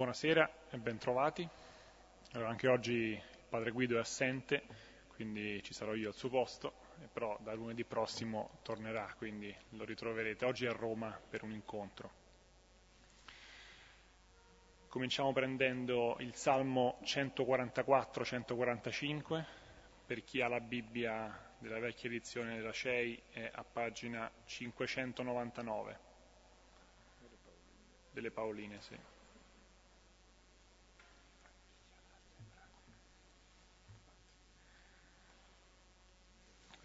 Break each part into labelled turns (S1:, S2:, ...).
S1: Buonasera e bentrovati. Allora, anche oggi il padre Guido è assente, quindi ci sarò io al suo posto, però da lunedì prossimo tornerà, quindi lo ritroverete. Oggi è a Roma per un incontro. Cominciamo prendendo il Salmo 144-145, per chi ha la Bibbia della vecchia edizione della CEI è a pagina 599 delle Paoline, sì.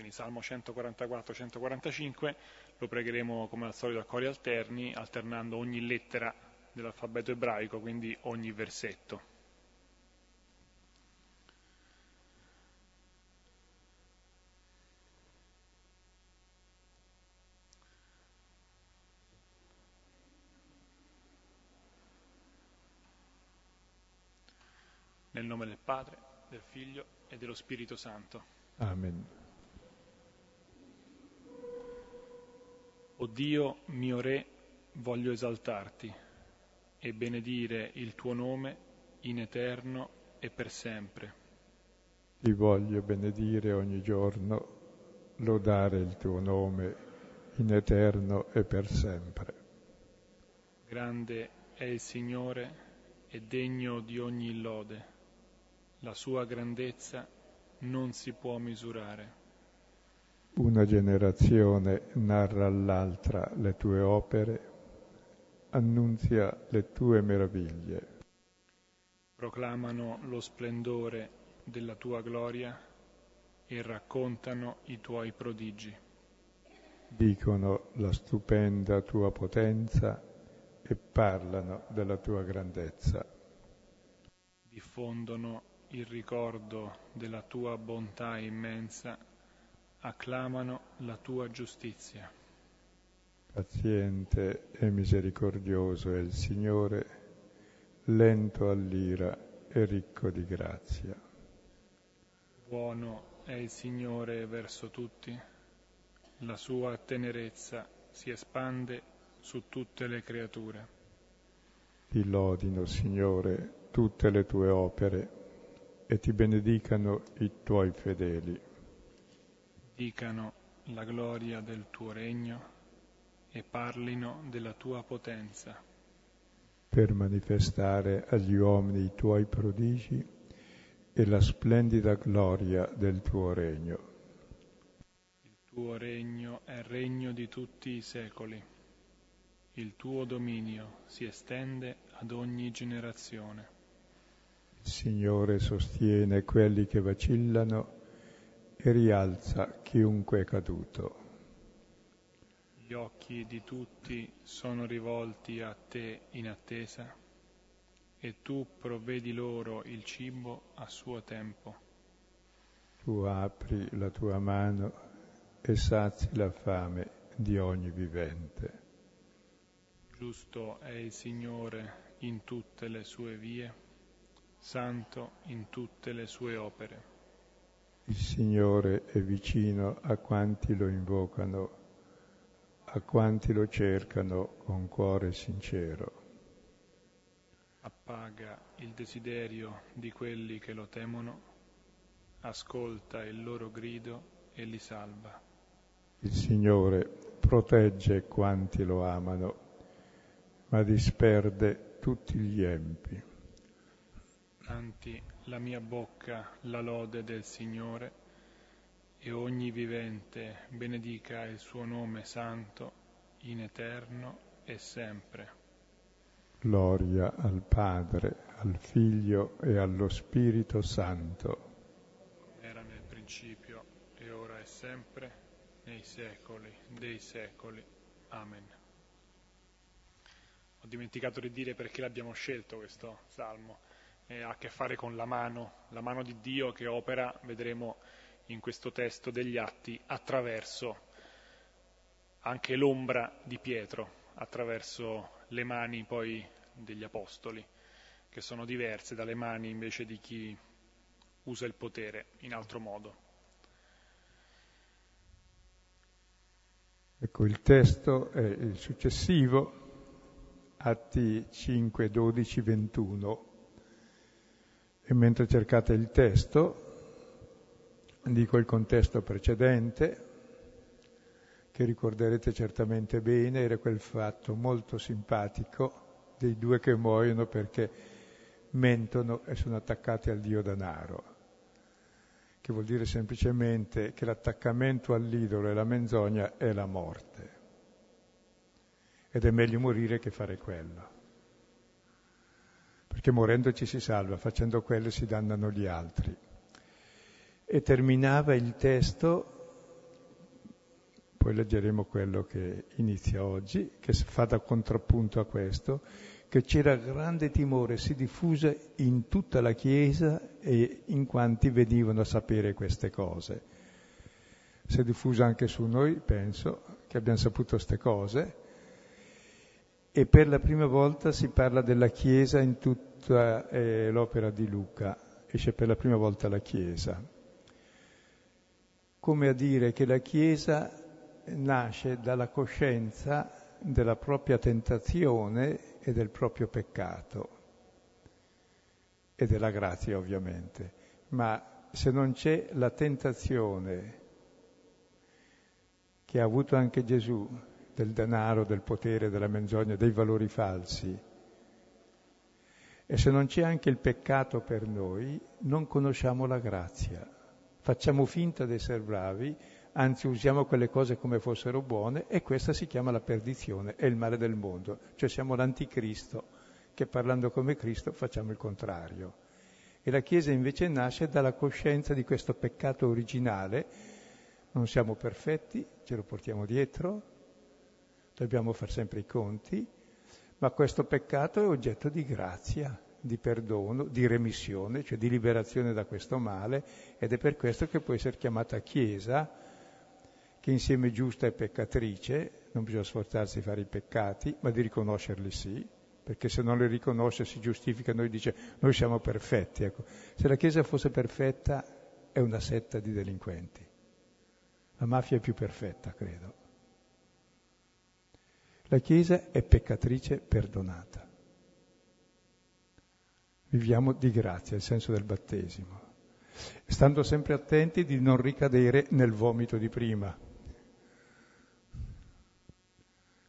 S1: Quindi Salmo 144-145, lo pregheremo come al solito a cori alterni, alternando ogni lettera dell'alfabeto ebraico, quindi ogni versetto. Nel nome del Padre, del Figlio e dello Spirito Santo.
S2: Amen.
S1: O Dio mio Re, voglio esaltarti e benedire il tuo nome in eterno e per sempre.
S2: Ti voglio benedire ogni giorno, lodare il tuo nome in eterno e per sempre.
S1: Grande è il Signore e degno di ogni lode. La sua grandezza non si può misurare.
S2: Una generazione narra all'altra le tue opere, annunzia le tue meraviglie.
S1: Proclamano lo splendore della tua gloria e raccontano i tuoi prodigi.
S2: Dicono la stupenda tua potenza e parlano della tua grandezza.
S1: Diffondono il ricordo della tua bontà immensa acclamano la tua giustizia.
S2: Paziente e misericordioso è il Signore, lento all'ira e ricco di grazia.
S1: Buono è il Signore verso tutti, la sua tenerezza si espande su tutte le creature.
S2: Ti lodino, Signore, tutte le tue opere e ti benedicano i tuoi fedeli
S1: dicano la gloria del tuo regno e parlino della tua potenza.
S2: Per manifestare agli uomini i tuoi prodigi e la splendida gloria del tuo regno.
S1: Il tuo regno è regno di tutti i secoli. Il tuo dominio si estende ad ogni generazione.
S2: Il Signore sostiene quelli che vacillano e rialza chiunque è caduto.
S1: Gli occhi di tutti sono rivolti a te in attesa e tu provvedi loro il cibo a suo tempo.
S2: Tu apri la tua mano e sazi la fame di ogni vivente.
S1: Giusto è il Signore in tutte le sue vie, santo in tutte le sue opere.
S2: Il Signore è vicino a quanti lo invocano, a quanti lo cercano con cuore sincero.
S1: Appaga il desiderio di quelli che lo temono, ascolta il loro grido e li salva.
S2: Il Signore protegge quanti lo amano, ma disperde tutti gli empi.
S1: Canti la mia bocca la lode del Signore e ogni vivente benedica il suo nome santo in eterno e sempre.
S2: Gloria al Padre, al Figlio e allo Spirito Santo.
S1: Era nel principio e ora è sempre, nei secoli dei secoli. Amen. Ho dimenticato di dire perché l'abbiamo scelto questo salmo eh, ha a che fare con la mano, la mano di Dio che opera, vedremo in questo testo degli atti, attraverso anche l'ombra di Pietro, attraverso le mani poi degli apostoli, che sono diverse dalle mani invece di chi usa il potere in altro modo.
S2: Ecco, il testo è il successivo Atti 5, 12, 21. E mentre cercate il testo, dico il contesto precedente, che ricorderete certamente bene, era quel fatto molto simpatico dei due che muoiono perché mentono e sono attaccati al dio denaro che vuol dire semplicemente che l'attaccamento all'idolo e la menzogna è la morte. Ed è meglio morire che fare quello. Perché morendo ci si salva, facendo quello si dannano gli altri. E terminava il testo, poi leggeremo quello che inizia oggi, che fa da contrappunto a questo, che c'era grande timore, si diffuse in tutta la Chiesa e in quanti venivano a sapere queste cose. Si è diffuso anche su noi, penso, che abbiamo saputo queste cose, e per la prima volta si parla della Chiesa in tutta eh, l'opera di Luca, esce per la prima volta la Chiesa. Come a dire che la Chiesa nasce dalla coscienza della propria tentazione e del proprio peccato. E della grazia ovviamente, ma se non c'è la tentazione che ha avuto anche Gesù del denaro, del potere, della menzogna, dei valori falsi, e se non c'è anche il peccato per noi, non conosciamo la grazia. Facciamo finta di essere bravi, anzi usiamo quelle cose come fossero buone e questa si chiama la perdizione, è il male del mondo, cioè siamo l'anticristo che parlando come Cristo facciamo il contrario. E la Chiesa invece nasce dalla coscienza di questo peccato originale, non siamo perfetti, ce lo portiamo dietro, dobbiamo fare sempre i conti, ma questo peccato è oggetto di grazia, di perdono, di remissione, cioè di liberazione da questo male ed è per questo che può essere chiamata Chiesa che insieme giusta e peccatrice, non bisogna sforzarsi di fare i peccati, ma di riconoscerli sì, perché se non li riconosce si giustifica, noi dice noi siamo perfetti. Ecco. Se la Chiesa fosse perfetta è una setta di delinquenti. La mafia è più perfetta, credo. La Chiesa è peccatrice perdonata. Viviamo di grazia, il senso del battesimo, stando sempre attenti di non ricadere nel vomito di prima,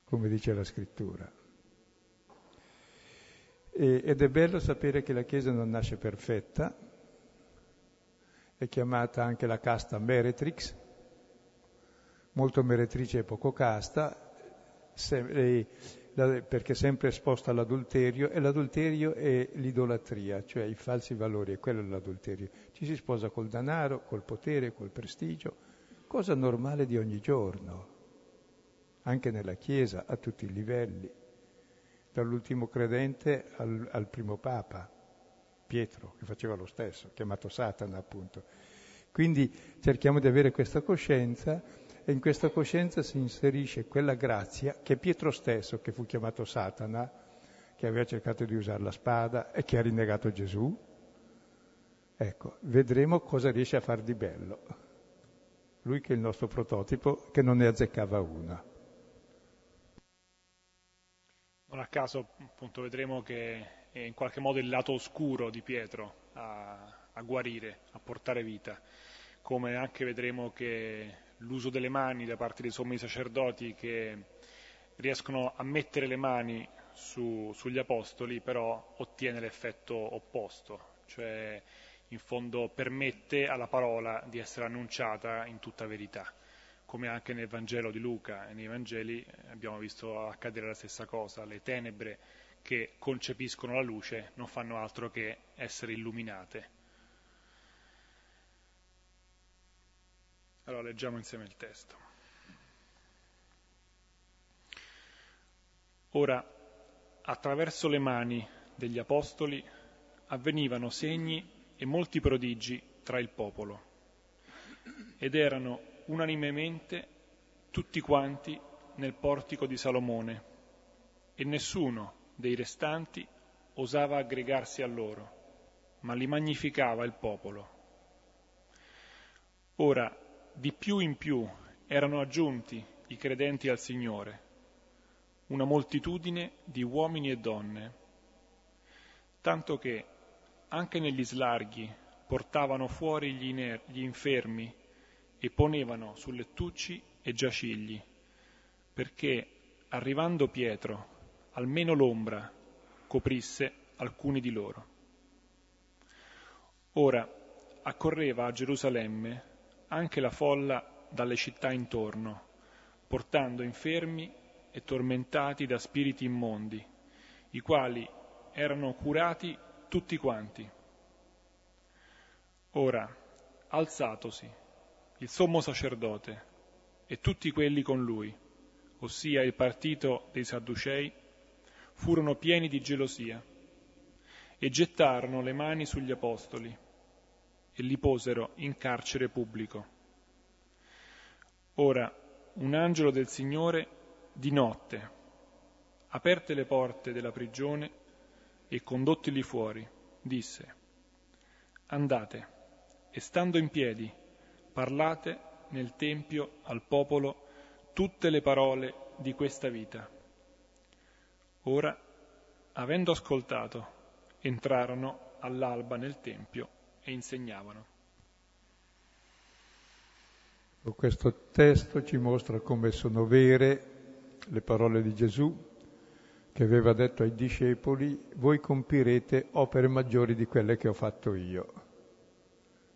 S2: come dice la scrittura. E, ed è bello sapere che la Chiesa non nasce perfetta, è chiamata anche la casta meretrix, molto meretrice e poco casta, se, la, perché sempre esposta all'adulterio e l'adulterio è l'idolatria, cioè i falsi valori, è quello l'adulterio. Ci si sposa col denaro, col potere, col prestigio, cosa normale di ogni giorno anche nella Chiesa, a tutti i livelli, dall'ultimo credente al, al primo Papa, Pietro, che faceva lo stesso, chiamato Satana appunto. Quindi cerchiamo di avere questa coscienza e in questa coscienza si inserisce quella grazia che Pietro stesso, che fu chiamato Satana, che aveva cercato di usare la spada e che ha rinnegato Gesù, ecco, vedremo cosa riesce a far di bello. Lui che è il nostro prototipo, che non ne azzeccava una.
S1: Non a caso appunto vedremo che è in qualche modo il lato oscuro di Pietro a, a guarire, a portare vita, come anche vedremo che l'uso delle mani da parte dei sommi sacerdoti che riescono a mettere le mani su, sugli apostoli però ottiene l'effetto opposto, cioè in fondo permette alla parola di essere annunciata in tutta verità come anche nel Vangelo di Luca e nei Vangeli eh, abbiamo visto accadere la stessa cosa, le tenebre che concepiscono la luce non fanno altro che essere illuminate. Allora leggiamo insieme il testo. Ora, attraverso le mani degli apostoli avvenivano segni e molti prodigi tra il popolo ed erano unanimemente tutti quanti nel portico di Salomone e nessuno dei restanti osava aggregarsi a loro, ma li magnificava il popolo. Ora, di più in più erano aggiunti i credenti al Signore, una moltitudine di uomini e donne, tanto che anche negli slarghi portavano fuori gli, iner- gli infermi e ponevano su lettucci e giacigli, perché arrivando Pietro, almeno l'ombra coprisse alcuni di loro. Ora accorreva a Gerusalemme anche la folla dalle città intorno, portando infermi e tormentati da spiriti immondi, i quali erano curati tutti quanti. Ora, alzatosi, il sommo sacerdote e tutti quelli con lui, ossia il partito dei Sadducei, furono pieni di gelosia e gettarono le mani sugli apostoli e li posero in carcere pubblico. Ora un angelo del Signore di notte, aperte le porte della prigione e condottili fuori, disse, andate e stando in piedi, parlate nel Tempio al popolo tutte le parole di questa vita. Ora, avendo ascoltato, entrarono all'alba nel Tempio e insegnavano.
S2: Questo testo ci mostra come sono vere le parole di Gesù che aveva detto ai discepoli, voi compirete opere maggiori di quelle che ho fatto io.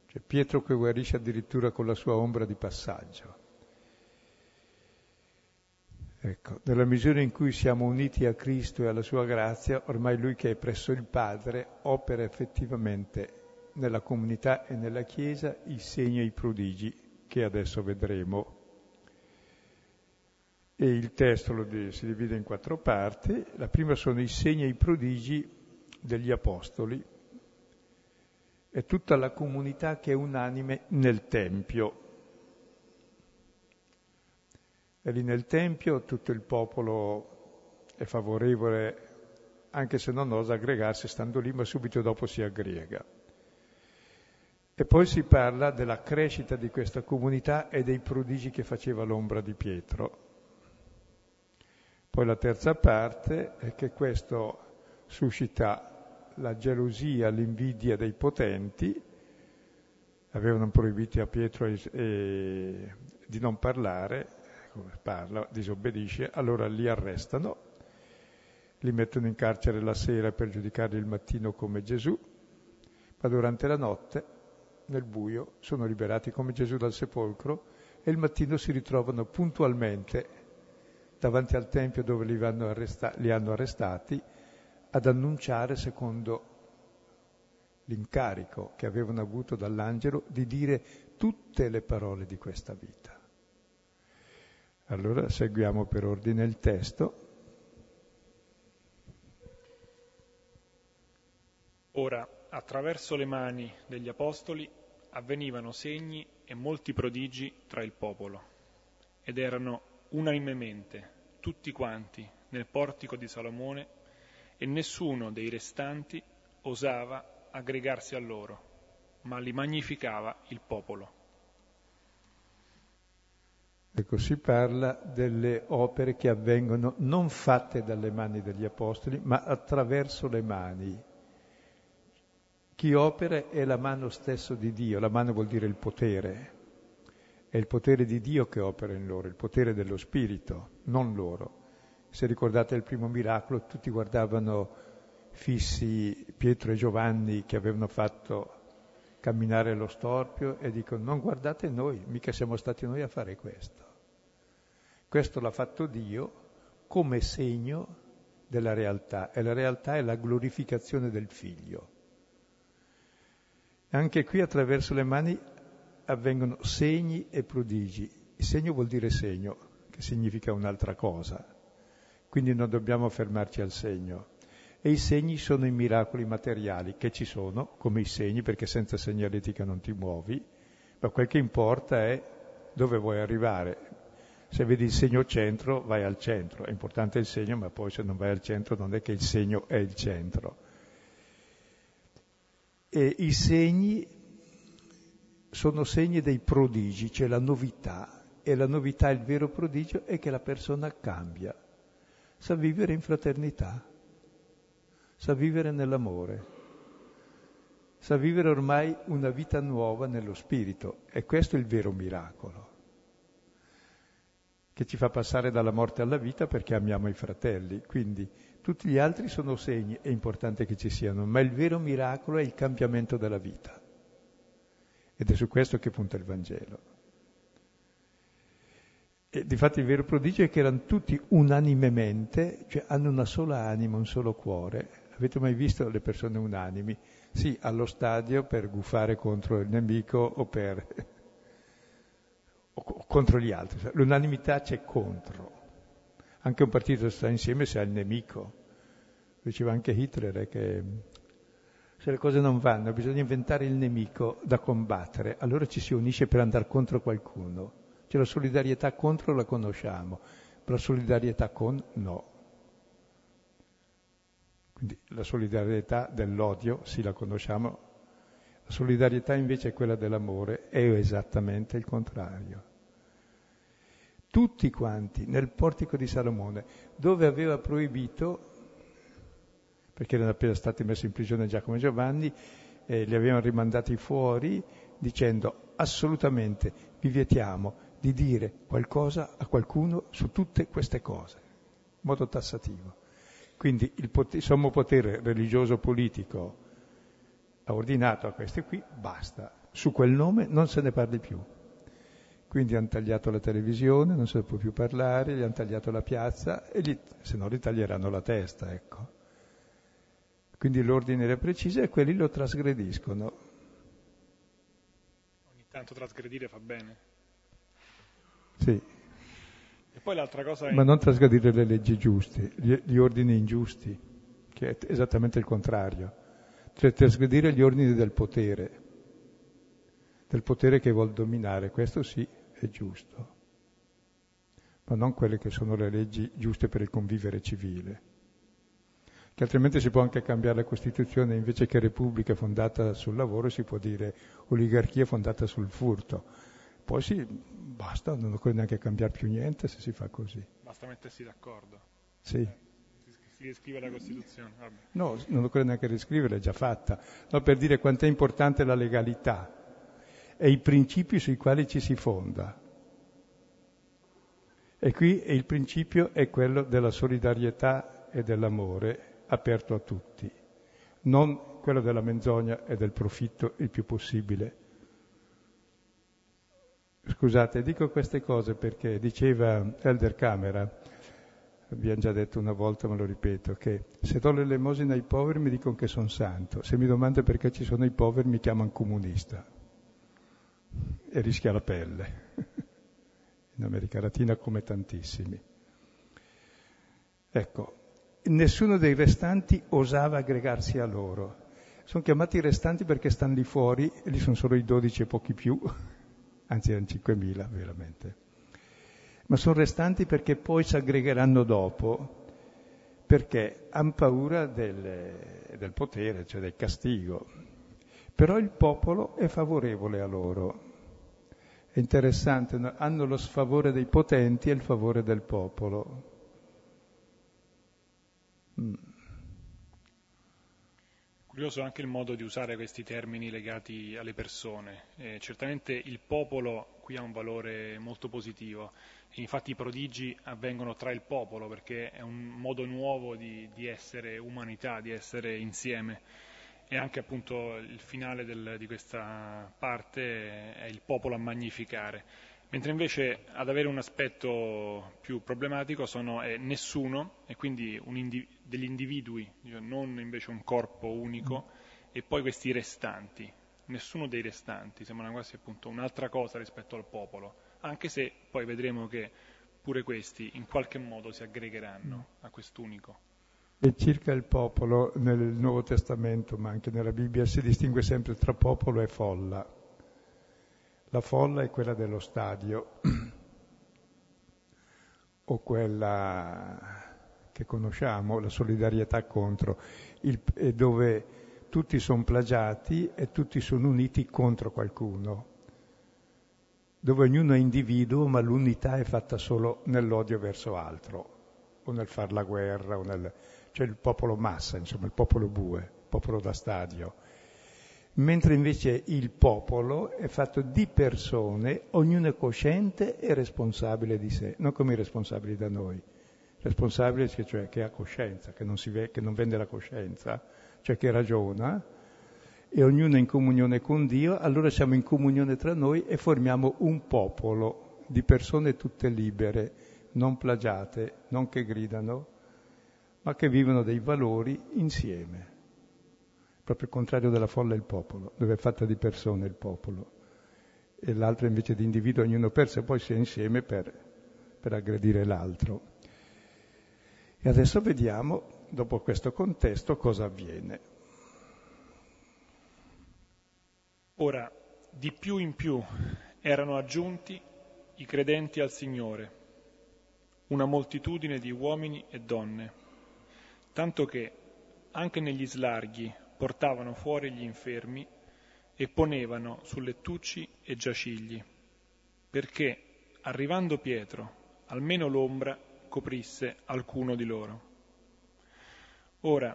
S2: Cioè Pietro che guarisce addirittura con la sua ombra di passaggio. Ecco, nella misura in cui siamo uniti a Cristo e alla sua grazia, ormai Lui che è presso il Padre opera effettivamente nella comunità e nella Chiesa i segni e i prodigi che adesso vedremo. E il testo si divide in quattro parti. La prima sono i segni e i prodigi degli Apostoli e tutta la comunità che è unanime nel Tempio. E lì nel Tempio tutto il popolo è favorevole, anche se non osa aggregarsi stando lì, ma subito dopo si aggrega. E poi si parla della crescita di questa comunità e dei prodigi che faceva l'ombra di Pietro. Poi la terza parte è che questo suscita la gelosia, l'invidia dei potenti, avevano proibito a Pietro di non parlare, parla, disobbedisce, allora li arrestano, li mettono in carcere la sera per giudicarli il mattino come Gesù, ma durante la notte nel buio, sono liberati come Gesù dal sepolcro e il mattino si ritrovano puntualmente davanti al Tempio dove li, arresta- li hanno arrestati ad annunciare secondo l'incarico che avevano avuto dall'angelo di dire tutte le parole di questa vita. Allora seguiamo per ordine il testo.
S1: Ora, attraverso le mani degli Apostoli, avvenivano segni e molti prodigi tra il popolo ed erano unanimemente tutti quanti nel portico di Salomone e nessuno dei restanti osava aggregarsi a loro, ma li magnificava il popolo.
S2: Ecco, si parla delle opere che avvengono non fatte dalle mani degli apostoli, ma attraverso le mani chi opera è la mano stesso di Dio, la mano vuol dire il potere, è il potere di Dio che opera in loro, il potere dello Spirito, non loro. Se ricordate il primo miracolo, tutti guardavano fissi Pietro e Giovanni che avevano fatto camminare lo storpio e dicono non guardate noi, mica siamo stati noi a fare questo. Questo l'ha fatto Dio come segno della realtà e la realtà è la glorificazione del figlio. Anche qui attraverso le mani avvengono segni e prodigi. Il segno vuol dire segno, che significa un'altra cosa. Quindi non dobbiamo fermarci al segno. E i segni sono i miracoli materiali che ci sono, come i segni, perché senza segnaletica non ti muovi, ma quel che importa è dove vuoi arrivare. Se vedi il segno centro, vai al centro. È importante il segno, ma poi se non vai al centro non è che il segno è il centro. E i segni sono segni dei prodigi, c'è la novità, e la novità, il vero prodigio, è che la persona cambia. sa vivere in fraternità, sa vivere nell'amore, sa vivere ormai una vita nuova nello spirito. E questo è il vero miracolo, che ci fa passare dalla morte alla vita perché amiamo i fratelli. Quindi tutti gli altri sono segni, è importante che ci siano, ma il vero miracolo è il cambiamento della vita. Ed è su questo che punta il Vangelo. E difatti il vero prodigio è che erano tutti unanimemente, cioè hanno una sola anima, un solo cuore. Avete mai visto le persone unanimi? Sì, allo stadio per gufare contro il nemico o per o contro gli altri. L'unanimità c'è contro. Anche un partito sta insieme se ha il nemico. Diceva anche Hitler che se le cose non vanno bisogna inventare il nemico da combattere, allora ci si unisce per andare contro qualcuno. Cioè la solidarietà contro la conosciamo, la solidarietà con no. Quindi la solidarietà dell'odio sì la conosciamo, la solidarietà invece è quella dell'amore, è esattamente il contrario. Tutti quanti nel portico di Salomone, dove aveva proibito, perché erano appena stati messi in prigione Giacomo e Giovanni, eh, li avevano rimandati fuori dicendo assolutamente vi vietiamo di dire qualcosa a qualcuno su tutte queste cose, in modo tassativo. Quindi il potere, sommo potere religioso-politico ha ordinato a questi qui, basta, su quel nome non se ne parli più. Quindi hanno tagliato la televisione, non se ne può più parlare, gli hanno tagliato la piazza e gli, se no gli taglieranno la testa, ecco. Quindi l'ordine era preciso e quelli lo trasgrediscono.
S1: Ogni tanto trasgredire fa bene.
S2: Sì.
S1: E poi l'altra cosa è...
S2: Ma non trasgredire le leggi giuste, gli, gli ordini ingiusti, che è esattamente il contrario. Cioè trasgredire gli ordini del potere, del potere che vuol dominare, questo sì è giusto, ma non quelle che sono le leggi giuste per il convivere civile. Che altrimenti si può anche cambiare la Costituzione, invece che repubblica fondata sul lavoro si può dire oligarchia fondata sul furto. Poi sì, basta, non occorre neanche cambiare più niente se si fa così.
S1: Basta mettersi d'accordo.
S2: Sì.
S1: Si riscrive la Costituzione. Vabbè.
S2: No, non occorre neanche riscriverla, è già fatta. No, per dire quanto è importante la legalità e i principi sui quali ci si fonda. E qui il principio è quello della solidarietà e dell'amore aperto a tutti, non quello della menzogna e del profitto il più possibile. Scusate, dico queste cose perché diceva Elder Camera, abbiamo già detto una volta ma lo ripeto, che se do l'elemosina ai poveri mi dicono che sono santo, se mi domanda perché ci sono i poveri mi chiamano comunista e rischia la pelle. In America Latina come tantissimi. Ecco, nessuno dei restanti osava aggregarsi a loro. Sono chiamati restanti perché stanno lì fuori e lì sono solo i dodici e pochi più, anzi erano 5.000 veramente. Ma sono restanti perché poi si aggregheranno dopo, perché hanno paura del, del potere, cioè del castigo. Però il popolo è favorevole a loro. È interessante, hanno lo sfavore dei potenti e il favore del popolo.
S1: Mm. Curioso anche il modo di usare questi termini legati alle persone. Eh, certamente il popolo qui ha un valore molto positivo infatti i prodigi avvengono tra il popolo perché è un modo nuovo di, di essere umanità, di essere insieme e anche appunto il finale del, di questa parte è il popolo a magnificare mentre invece ad avere un aspetto più problematico sono è nessuno, e quindi indiv- degli individui, non invece un corpo unico, mm. e poi questi restanti, nessuno dei restanti, sembrano quasi appunto un'altra cosa rispetto al popolo, anche se poi vedremo che pure questi in qualche modo si aggregheranno mm. a quest'unico.
S2: E circa il popolo nel Nuovo Testamento, ma anche nella Bibbia, si distingue sempre tra popolo e folla. La folla è quella dello stadio o quella che conosciamo, la solidarietà contro, il, dove tutti sono plagiati e tutti sono uniti contro qualcuno, dove ognuno è individuo ma l'unità è fatta solo nell'odio verso altro. o nel far la guerra, o nel... cioè il popolo massa, insomma, il popolo bue, il popolo da stadio. Mentre invece il popolo è fatto di persone, ognuno è cosciente e responsabile di sé, non come i responsabili da noi. Responsabile cioè che ha coscienza, che non, ve... che non vende la coscienza, cioè che ragiona, e ognuno è in comunione con Dio, allora siamo in comunione tra noi e formiamo un popolo di persone tutte libere, non plagiate, non che gridano, ma che vivono dei valori insieme. Proprio il contrario della folla è il popolo, dove è fatta di persone il popolo, e l'altro invece di individuo, ognuno per sé, poi si è insieme per, per aggredire l'altro. E adesso vediamo, dopo questo contesto, cosa avviene.
S1: Ora, di più in più erano aggiunti i credenti al Signore, una moltitudine di uomini e donne, tanto che anche negli slarghi portavano fuori gli infermi e ponevano su lettucci e giacigli, perché, arrivando Pietro, almeno l'ombra coprisse alcuno di loro. Ora,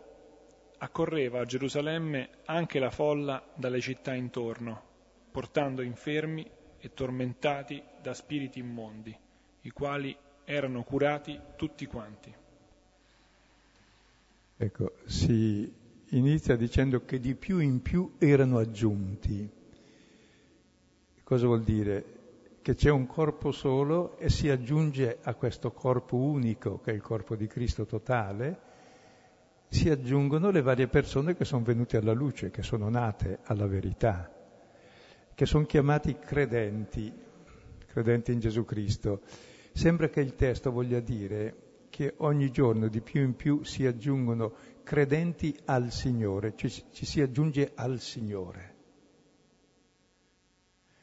S1: accorreva a Gerusalemme anche la folla dalle città intorno, portando infermi e tormentati da spiriti immondi, i quali erano curati tutti quanti.
S2: Ecco, si inizia dicendo che di più in più erano aggiunti. Cosa vuol dire? Che c'è un corpo solo e si aggiunge a questo corpo unico, che è il corpo di Cristo totale, si aggiungono le varie persone che sono venute alla luce, che sono nate alla verità, che sono chiamati credenti, credenti in Gesù Cristo. Sembra che il testo voglia dire che ogni giorno di più in più si aggiungono credenti al Signore, cioè ci si aggiunge al Signore.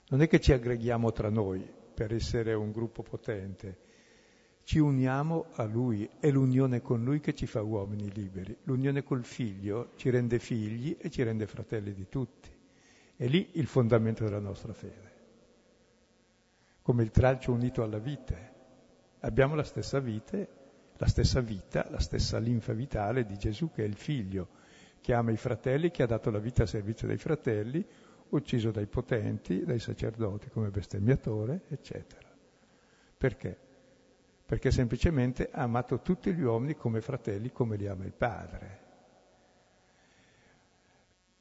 S2: Non è che ci aggreghiamo tra noi per essere un gruppo potente, ci uniamo a Lui, è l'unione con Lui che ci fa uomini liberi. L'unione col Figlio ci rende figli e ci rende fratelli di tutti. È lì il fondamento della nostra fede. Come il tralcio unito alla vite. Abbiamo la stessa vite, la stessa vita, la stessa linfa vitale di Gesù che è il Figlio, che ama i fratelli, che ha dato la vita a servizio dei fratelli, ucciso dai potenti, dai sacerdoti come bestemmiatore, eccetera. Perché? perché semplicemente ha amato tutti gli uomini come fratelli, come li ama il Padre.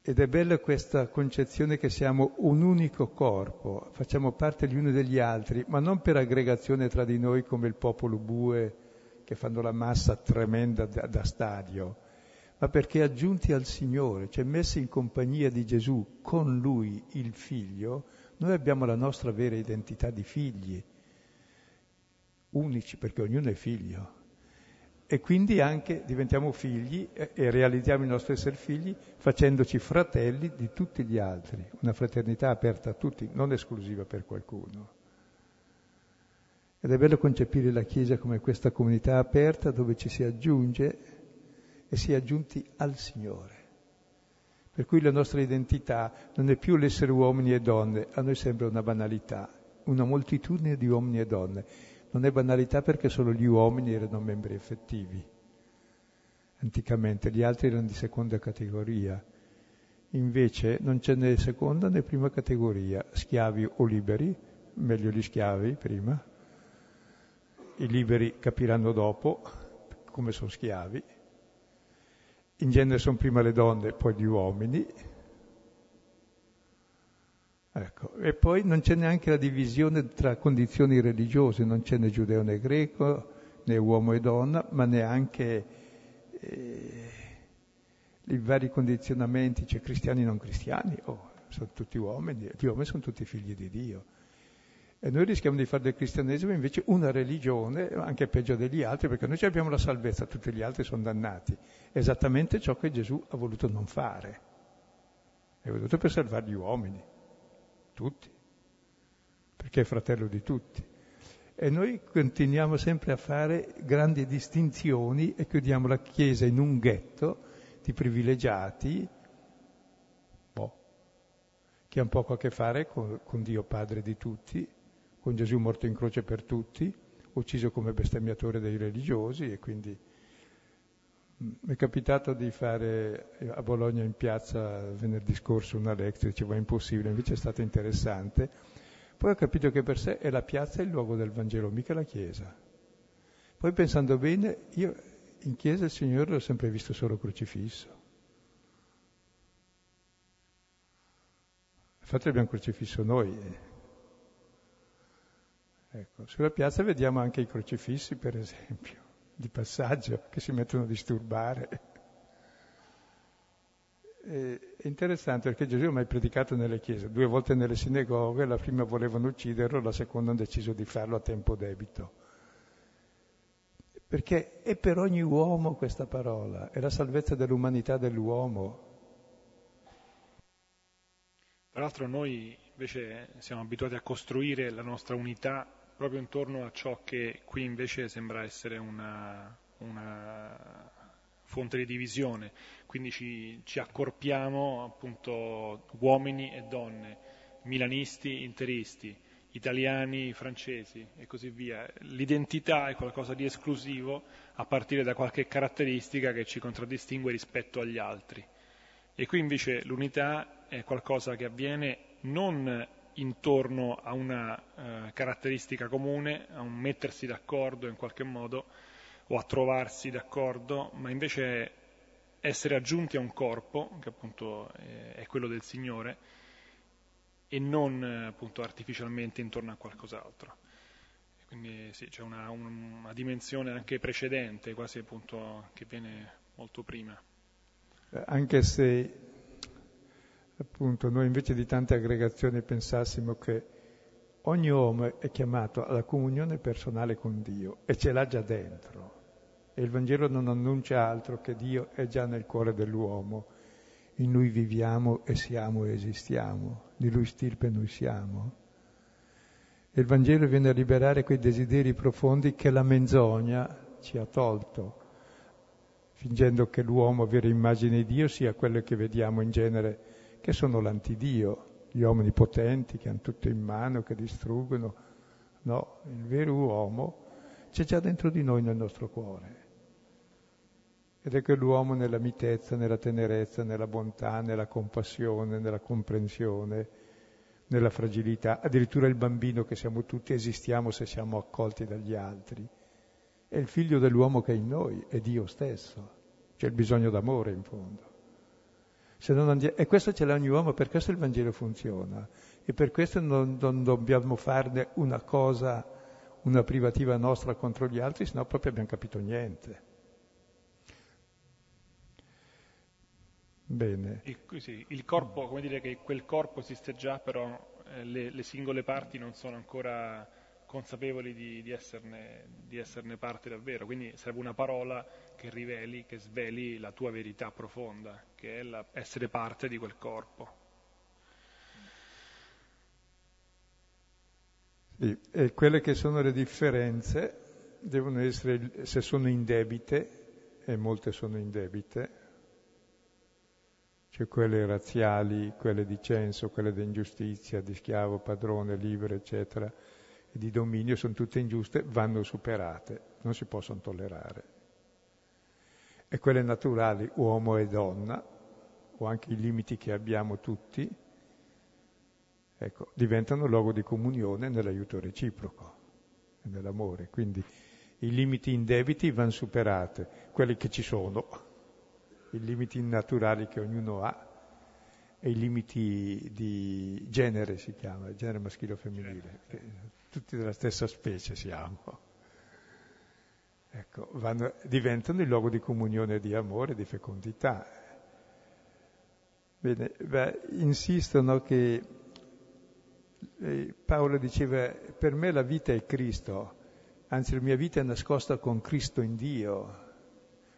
S2: Ed è bella questa concezione che siamo un unico corpo, facciamo parte gli uni degli altri, ma non per aggregazione tra di noi come il popolo bue che fanno la massa tremenda da, da stadio, ma perché aggiunti al Signore, cioè messi in compagnia di Gesù, con Lui, il Figlio, noi abbiamo la nostra vera identità di figli unici perché ognuno è figlio. E quindi anche diventiamo figli e realizziamo il nostro essere figli facendoci fratelli di tutti gli altri, una fraternità aperta a tutti, non esclusiva per qualcuno. Ed è bello concepire la Chiesa come questa comunità aperta dove ci si aggiunge e si è aggiunti al Signore. Per cui la nostra identità non è più l'essere uomini e donne, a noi sembra una banalità, una moltitudine di uomini e donne non è banalità perché solo gli uomini erano membri effettivi. Anticamente gli altri erano di seconda categoria. Invece non c'è né seconda né prima categoria, schiavi o liberi, meglio gli schiavi prima, i liberi capiranno dopo come sono schiavi, in genere sono prima le donne, poi gli uomini, Ecco. E poi non c'è neanche la divisione tra condizioni religiose, non c'è né giudeo né greco, né uomo e donna, ma neanche eh, i vari condizionamenti, cioè cristiani e non cristiani, oh, sono tutti uomini, gli uomini sono tutti figli di Dio. E noi rischiamo di fare del cristianesimo invece una religione, anche peggio degli altri, perché noi abbiamo la salvezza, tutti gli altri sono dannati. Esattamente ciò che Gesù ha voluto non fare. Ha voluto preservare gli uomini tutti, perché è fratello di tutti. E noi continuiamo sempre a fare grandi distinzioni e chiudiamo la Chiesa in un ghetto di privilegiati, boh, che ha poco a che fare con, con Dio Padre di tutti, con Gesù morto in croce per tutti, ucciso come bestemmiatore dei religiosi e quindi mi è capitato di fare a Bologna in piazza venerdì scorso una lezione, dicevo è impossibile, invece è stato interessante. Poi ho capito che per sé è la piazza il luogo del Vangelo, mica la chiesa. Poi pensando bene, io in chiesa il Signore l'ho sempre visto solo crocifisso. Infatti abbiamo crocifisso noi. Ecco, sulla piazza vediamo anche i crocifissi, per esempio, di passaggio, che si mettono a disturbare. È interessante perché Gesù ha mai predicato nelle chiese, due volte nelle sinagoghe, la prima volevano ucciderlo, la seconda hanno deciso di farlo a tempo debito. Perché è per ogni uomo questa parola, è la salvezza dell'umanità dell'uomo.
S1: Tra noi invece siamo abituati a costruire la nostra unità proprio intorno a ciò che qui invece sembra essere una, una fonte di divisione, quindi ci, ci, accorpiamo appunto uomini e donne, milanisti, interisti, italiani, francesi e così via. L'identità è qualcosa di esclusivo a partire da qualche caratteristica che ci contraddistingue rispetto agli altri. E qui invece l'unità è qualcosa che avviene non intorno a una eh, caratteristica comune, a un mettersi d'accordo in qualche modo o a trovarsi d'accordo, ma invece essere aggiunti a un corpo, che appunto è quello del Signore, e non appunto artificialmente intorno a qualcos'altro. Quindi sì, c'è una, una dimensione anche precedente, quasi appunto che viene molto prima.
S2: Anche se appunto noi invece di tante aggregazioni pensassimo che ogni uomo è chiamato alla comunione personale con Dio e ce l'ha già dentro. E il Vangelo non annuncia altro che Dio è già nel cuore dell'uomo in lui viviamo e siamo e esistiamo, di lui stirpe noi siamo. E il Vangelo viene a liberare quei desideri profondi che la menzogna ci ha tolto, fingendo che l'uomo, vera immagine di Dio, sia quello che vediamo in genere, che sono l'antidio, gli uomini potenti che hanno tutto in mano, che distruggono. No, il vero uomo c'è già dentro di noi nel nostro cuore. Ed è quell'uomo nella mitezza, nella tenerezza, nella bontà, nella compassione, nella comprensione, nella fragilità. Addirittura il bambino che siamo tutti esistiamo se siamo accolti dagli altri. È il figlio dell'uomo che è in noi, è Dio stesso. C'è il bisogno d'amore in fondo. Andiamo... E questo ce l'ha ogni uomo, per questo il Vangelo funziona. E per questo non, non dobbiamo farne una cosa, una privativa nostra contro gli altri, sennò proprio abbiamo capito niente. Bene.
S1: Il, sì, il, corpo, come dire che quel corpo esiste già, però eh, le, le, singole parti non sono ancora consapevoli di, di, esserne, di, esserne, parte davvero, quindi serve una parola che riveli, che sveli la tua verità profonda, che è la, essere parte di quel corpo.
S2: Sì, e quelle che sono le differenze devono essere, se sono indebite, e molte sono indebite, cioè quelle razziali, quelle di censo, quelle di ingiustizia, di schiavo, padrone, libero, eccetera, di dominio, sono tutte ingiuste, vanno superate, non si possono tollerare. E quelle naturali, uomo e donna, o anche i limiti che abbiamo tutti, ecco, diventano luogo di comunione nell'aiuto reciproco e nell'amore. Quindi i limiti indebiti vanno superati, quelli che ci sono i limiti naturali che ognuno ha e i limiti di genere si chiama, genere maschile o femminile, tutti della stessa specie siamo. Ecco, vanno, diventano il luogo di comunione, di amore, di fecondità. Bene, beh, insistono che eh, Paolo diceva, per me la vita è Cristo, anzi la mia vita è nascosta con Cristo in Dio,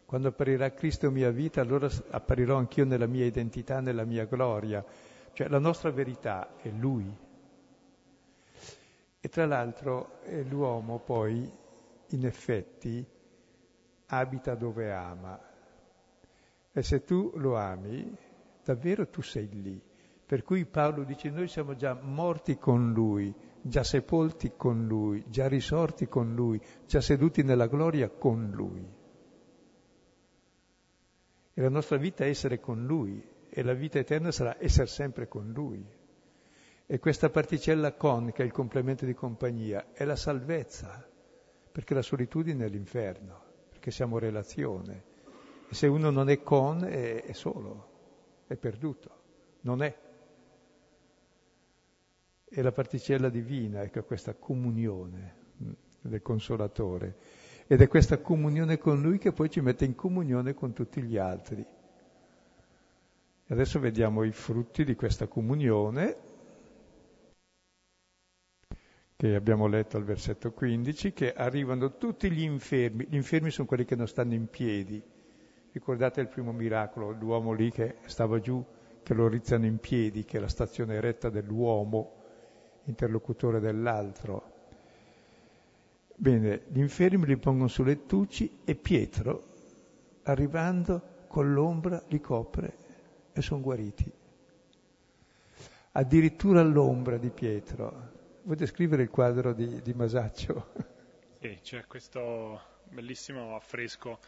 S2: quando apparirà Cristo mia vita, allora apparirò anch'io nella mia identità, nella mia gloria. Cioè la nostra verità è Lui. E tra l'altro l'uomo poi, in effetti, abita dove ama. E se tu lo ami, davvero tu sei lì, Per cui Paolo dice noi siamo già morti con lui, già sepolti con lui, già risorti con lui, già seduti nella gloria con lui. E la nostra vita è essere con lui e la vita eterna sarà essere sempre con lui. E questa particella con, che è il complemento di compagnia, è la salvezza, perché la solitudine è l'inferno, perché siamo relazione. E se uno non è con, è, è solo, è perduto, non è. E la particella divina, ecco questa comunione mm, del Consolatore. Ed è questa comunione con Lui che poi ci mette in comunione con tutti gli altri. E adesso vediamo i frutti di questa comunione che abbiamo letto al versetto 15, che arrivano tutti gli infermi. Gli infermi sono quelli che non stanno in piedi. Ricordate il primo miracolo, l'uomo lì che stava giù, che lo rizzano in piedi, che è la stazione eretta dell'uomo, interlocutore dell'altro. Bene, gli infermi li pongono su lettucci e Pietro, arrivando con l'ombra, li copre e sono guariti. Addirittura l'ombra di Pietro, Vuoi descrivere il quadro di, di Masaccio?
S1: Sì, c'è questo bellissimo affresco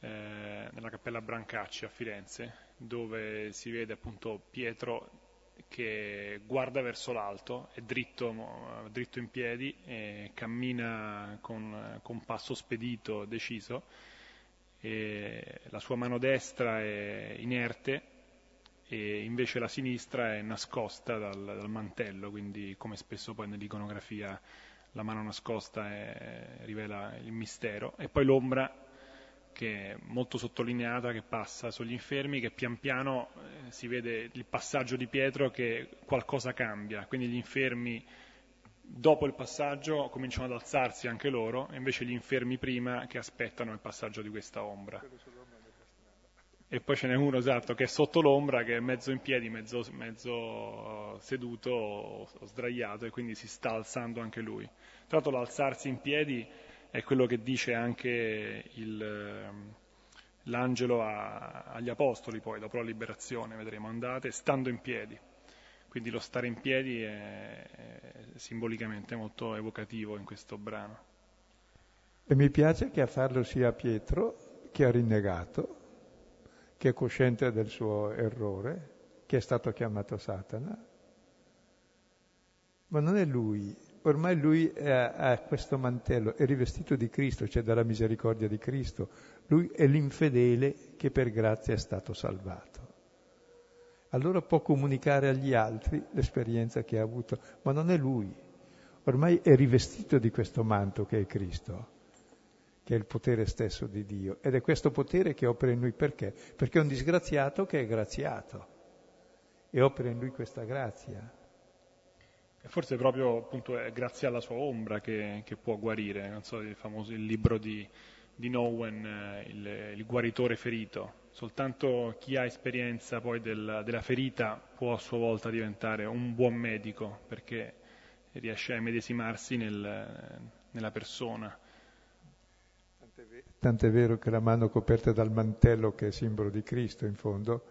S1: eh, nella Cappella Brancacci a Firenze, dove si vede appunto Pietro che guarda verso l'alto, è dritto, dritto in piedi cammina con, con passo spedito, deciso, la sua mano destra è inerte e invece la sinistra è nascosta dal, dal mantello, quindi come spesso poi nell'iconografia la mano nascosta è, rivela il mistero, e poi l'ombra che è molto sottolineata, che passa sugli infermi, che pian piano eh, si vede il passaggio di Pietro che qualcosa cambia, quindi gli infermi dopo il passaggio cominciano ad alzarsi anche loro, invece gli infermi prima che aspettano il passaggio di questa ombra e poi ce n'è uno esatto che è sotto l'ombra, che è mezzo in piedi, mezzo, mezzo seduto o, o sdraiato e quindi si sta alzando anche lui. Tra l'altro l'alzarsi in piedi è quello che dice anche il, ehm, l'angelo a, agli apostoli poi, dopo la liberazione, vedremo, andate stando in piedi. Quindi lo stare in piedi è, è simbolicamente molto evocativo in questo brano.
S2: E mi piace che a farlo sia Pietro, che ha rinnegato, che è cosciente del suo errore, che è stato chiamato Satana, ma non è lui, ormai lui ha questo mantello, è rivestito di Cristo, cioè dalla misericordia di Cristo, lui è l'infedele che per grazia è stato salvato. Allora può comunicare agli altri l'esperienza che ha avuto, ma non è lui, ormai è rivestito di questo manto che è Cristo che è il potere stesso di Dio. Ed è questo potere che opera in lui perché? Perché è un disgraziato che è graziato e opera in lui questa grazia.
S1: E forse proprio appunto è grazie alla sua ombra che, che può guarire, non so, il famoso il libro di, di Nowen, eh, il, il, guaritore ferito. Soltanto chi ha esperienza poi del, della ferita può a sua volta diventare un buon medico perché riesce a immedesimarsi nel, nella persona
S2: Tant'è vero che la mano coperta dal mantello, che è simbolo di Cristo in fondo,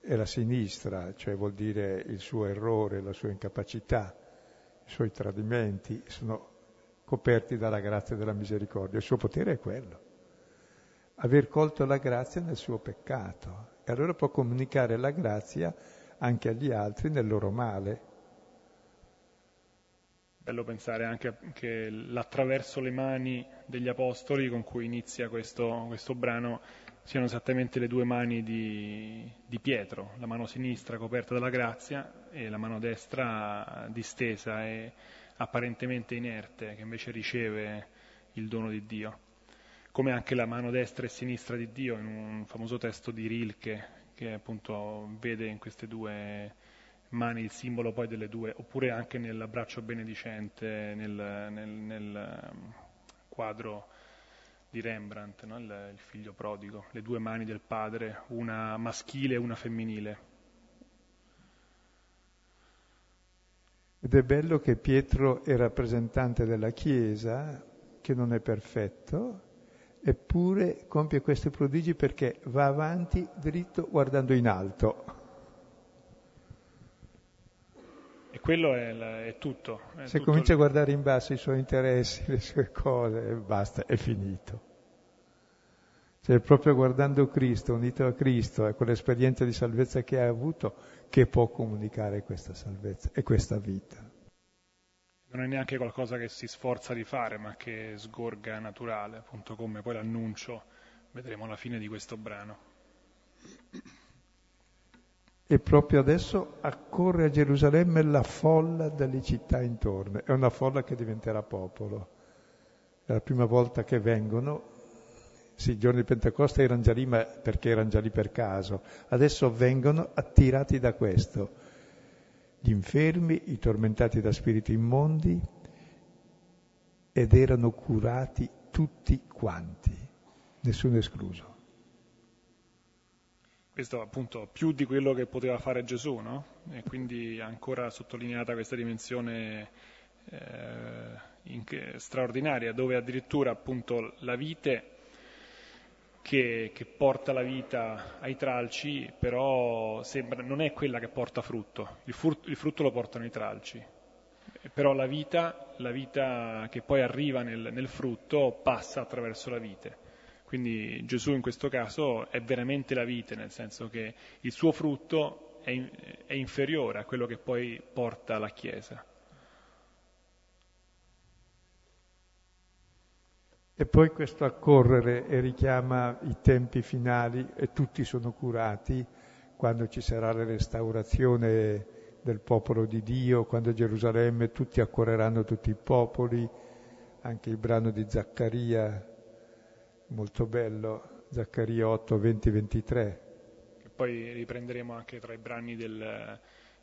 S2: è la sinistra, cioè vuol dire il suo errore, la sua incapacità, i suoi tradimenti, sono coperti dalla grazia e dalla misericordia. Il suo potere è quello, aver colto la grazia nel suo peccato. E allora può comunicare la grazia anche agli altri nel loro male
S1: bello pensare anche che l'attraverso le mani degli apostoli con cui inizia questo, questo brano siano esattamente le due mani di, di, Pietro, la mano sinistra coperta dalla grazia e la mano destra distesa e apparentemente inerte, che invece riceve il dono di Dio. Come anche la mano destra e sinistra di Dio in un famoso testo di Rilke, che appunto vede in queste due mani il simbolo poi delle due, oppure anche nell'abbraccio benedicente, nel, nel, nel um, quadro di Rembrandt, no? il, il, figlio prodigo, le due mani del padre, una maschile e una femminile.
S2: Ed è bello che Pietro è rappresentante della Chiesa, che non è perfetto, eppure compie questi prodigi perché va avanti dritto guardando in alto
S1: quello è, è tutto. È
S2: Se
S1: tutto
S2: comincia
S1: il...
S2: a guardare in basso i suoi interessi, le sue cose, basta, è finito. Cioè proprio guardando Cristo, unito a Cristo e quell'esperienza di salvezza che ha avuto, che può comunicare questa salvezza e questa vita.
S1: Non è neanche qualcosa che si sforza di fare, ma che sgorga naturale, appunto come poi l'annuncio vedremo alla fine di questo brano.
S2: E proprio adesso accorre a Gerusalemme la folla delle città intorno. È una folla che diventerà popolo. È la prima volta che vengono. Sì, i giorni di Pentecoste erano già lì, ma perché erano già lì per caso. Adesso vengono attirati da questo. Gli infermi, i tormentati da spiriti immondi, ed erano curati tutti quanti, nessuno escluso.
S1: Questo appunto più di quello che poteva fare Gesù, no? E quindi ancora sottolineata questa dimensione eh, in, straordinaria, dove addirittura appunto la vite che, che, porta la vita ai tralci, però sembra, non è quella che porta frutto, il frutto, il frutto lo portano i tralci, però la vita, la vita che poi arriva nel, nel frutto passa attraverso la vite. Quindi Gesù in questo caso è veramente la vite, nel senso che il suo frutto è, in, è inferiore a quello che poi porta la Chiesa.
S2: E poi questo accorrere richiama i tempi finali e tutti sono curati quando ci sarà la restaurazione del popolo di Dio, quando a Gerusalemme tutti accorreranno tutti i popoli, anche il brano di Zaccaria molto bello, Zaccaria 8, 20, 23.
S1: Che poi riprenderemo anche tra i brani del,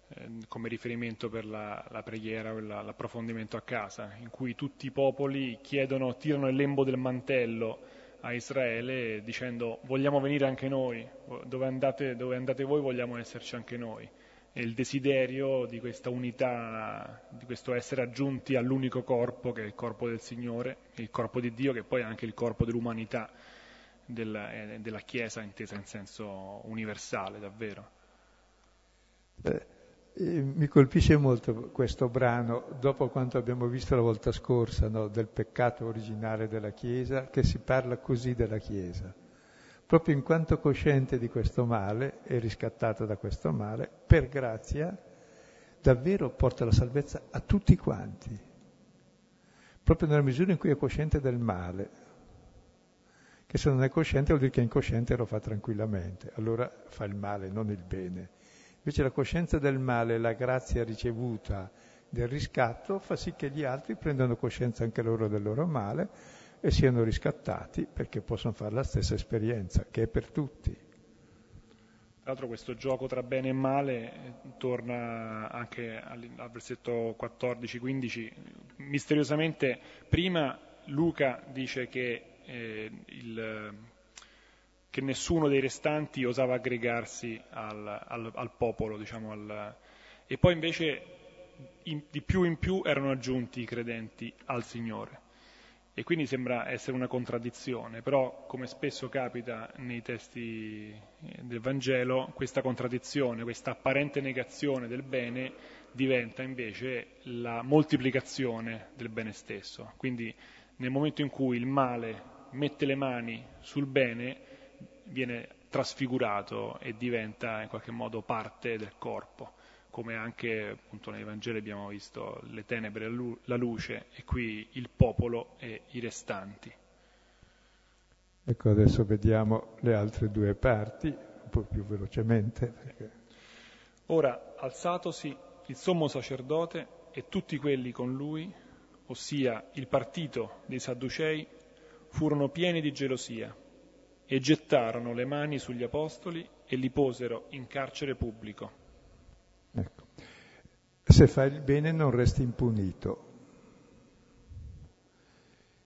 S1: eh, come riferimento per la, la preghiera o la, l'approfondimento a casa, in cui tutti i popoli chiedono, tirano il lembo del mantello a Israele dicendo vogliamo venire anche noi, dove andate, dove andate voi vogliamo esserci anche noi. E il desiderio di questa unità, di questo essere aggiunti all'unico corpo che è il corpo del Signore, il corpo di Dio che poi è anche il corpo dell'umanità, della, eh, della Chiesa intesa in senso universale davvero.
S2: Eh, mi colpisce molto questo brano, dopo quanto abbiamo visto la volta scorsa, no, del peccato originale della Chiesa, che si parla così della Chiesa proprio in quanto cosciente di questo male e riscattata da questo male, per grazia, davvero porta la salvezza a tutti quanti, proprio nella misura in cui è cosciente del male, che se non è cosciente vuol dire che è incosciente e lo fa tranquillamente, allora fa il male, non il bene. Invece la coscienza del male, la grazia ricevuta del riscatto, fa sì che gli altri prendano coscienza anche loro del loro male e siano riscattati perché possono fare la stessa esperienza, che è per tutti.
S1: Tra l'altro questo gioco tra bene e male eh, torna anche al, al versetto 14-15. Misteriosamente prima Luca dice che, eh, il, che, nessuno dei restanti osava aggregarsi al, al, al popolo, diciamo, e poi invece in, di più in più erano aggiunti i credenti al Signore. E quindi sembra essere una contraddizione, però come spesso capita nei testi eh, del Vangelo, questa contraddizione, questa apparente negazione del bene diventa invece la moltiplicazione del bene stesso. Quindi nel momento in cui il male mette le mani sul bene, viene trasfigurato e diventa in qualche modo parte del corpo come anche appunto nei Vangeli abbiamo visto le tenebre la luce e qui il popolo e i restanti.
S2: Ecco, adesso vediamo le altre due parti, un po' più velocemente. Perché...
S1: Ora, alzatosi il sommo sacerdote e tutti quelli con lui, ossia il partito dei Sadducei, furono pieni di gelosia e gettarono le mani sugli apostoli e li posero in carcere pubblico.
S2: Ecco. Se fai il bene non resti impunito.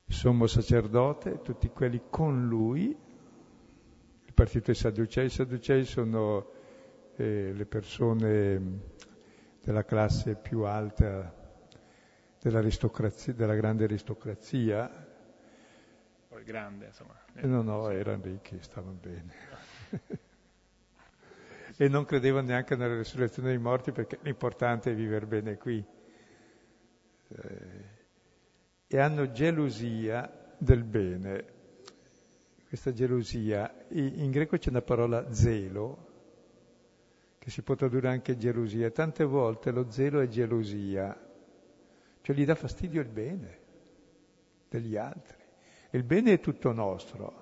S2: Il sommo sacerdote, tutti quelli con lui, il partito dei Sadducei, i Sadducei sono eh, le persone della classe più alta della grande aristocrazia.
S1: Poi grande, insomma.
S2: Eh, no, no, erano ricchi, stavano bene. e non credevano neanche nella risurrezione dei morti perché l'importante è vivere bene qui. Eh, e hanno gelosia del bene. Questa gelosia, in greco c'è una parola zelo, che si può tradurre anche gelosia. Tante volte lo zelo è gelosia, cioè gli dà fastidio il bene degli altri. Il bene è tutto nostro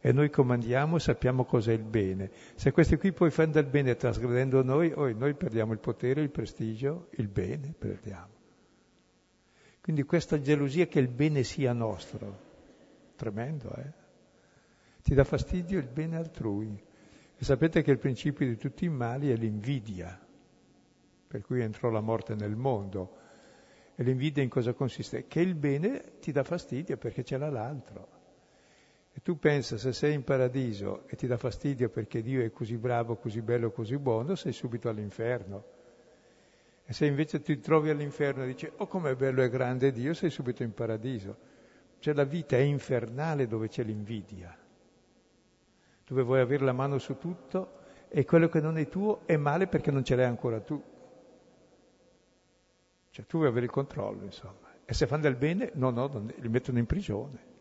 S2: e noi comandiamo e sappiamo cos'è il bene. Se questi qui poi fanno del bene trasgredendo noi, oh, noi perdiamo il potere, il prestigio, il bene perdiamo. Quindi questa gelosia che il bene sia nostro, tremendo, eh? Ti dà fastidio il bene altrui. E sapete che il principio di tutti i mali è l'invidia, per cui entrò la morte nel mondo. E l'invidia in cosa consiste? Che il bene ti dà fastidio perché ce l'ha l'altro. E tu pensa, se sei in paradiso e ti dà fastidio perché Dio è così bravo, così bello, così buono, sei subito all'inferno. E se invece ti trovi all'inferno e dici, oh com'è bello e grande Dio, sei subito in paradiso. Cioè la vita è infernale dove c'è l'invidia, dove vuoi avere la mano su tutto e quello che non è tuo è male perché non ce l'hai ancora tu. Cioè tu vuoi avere il controllo, insomma. E se fanno del bene, no, no, li mettono in prigione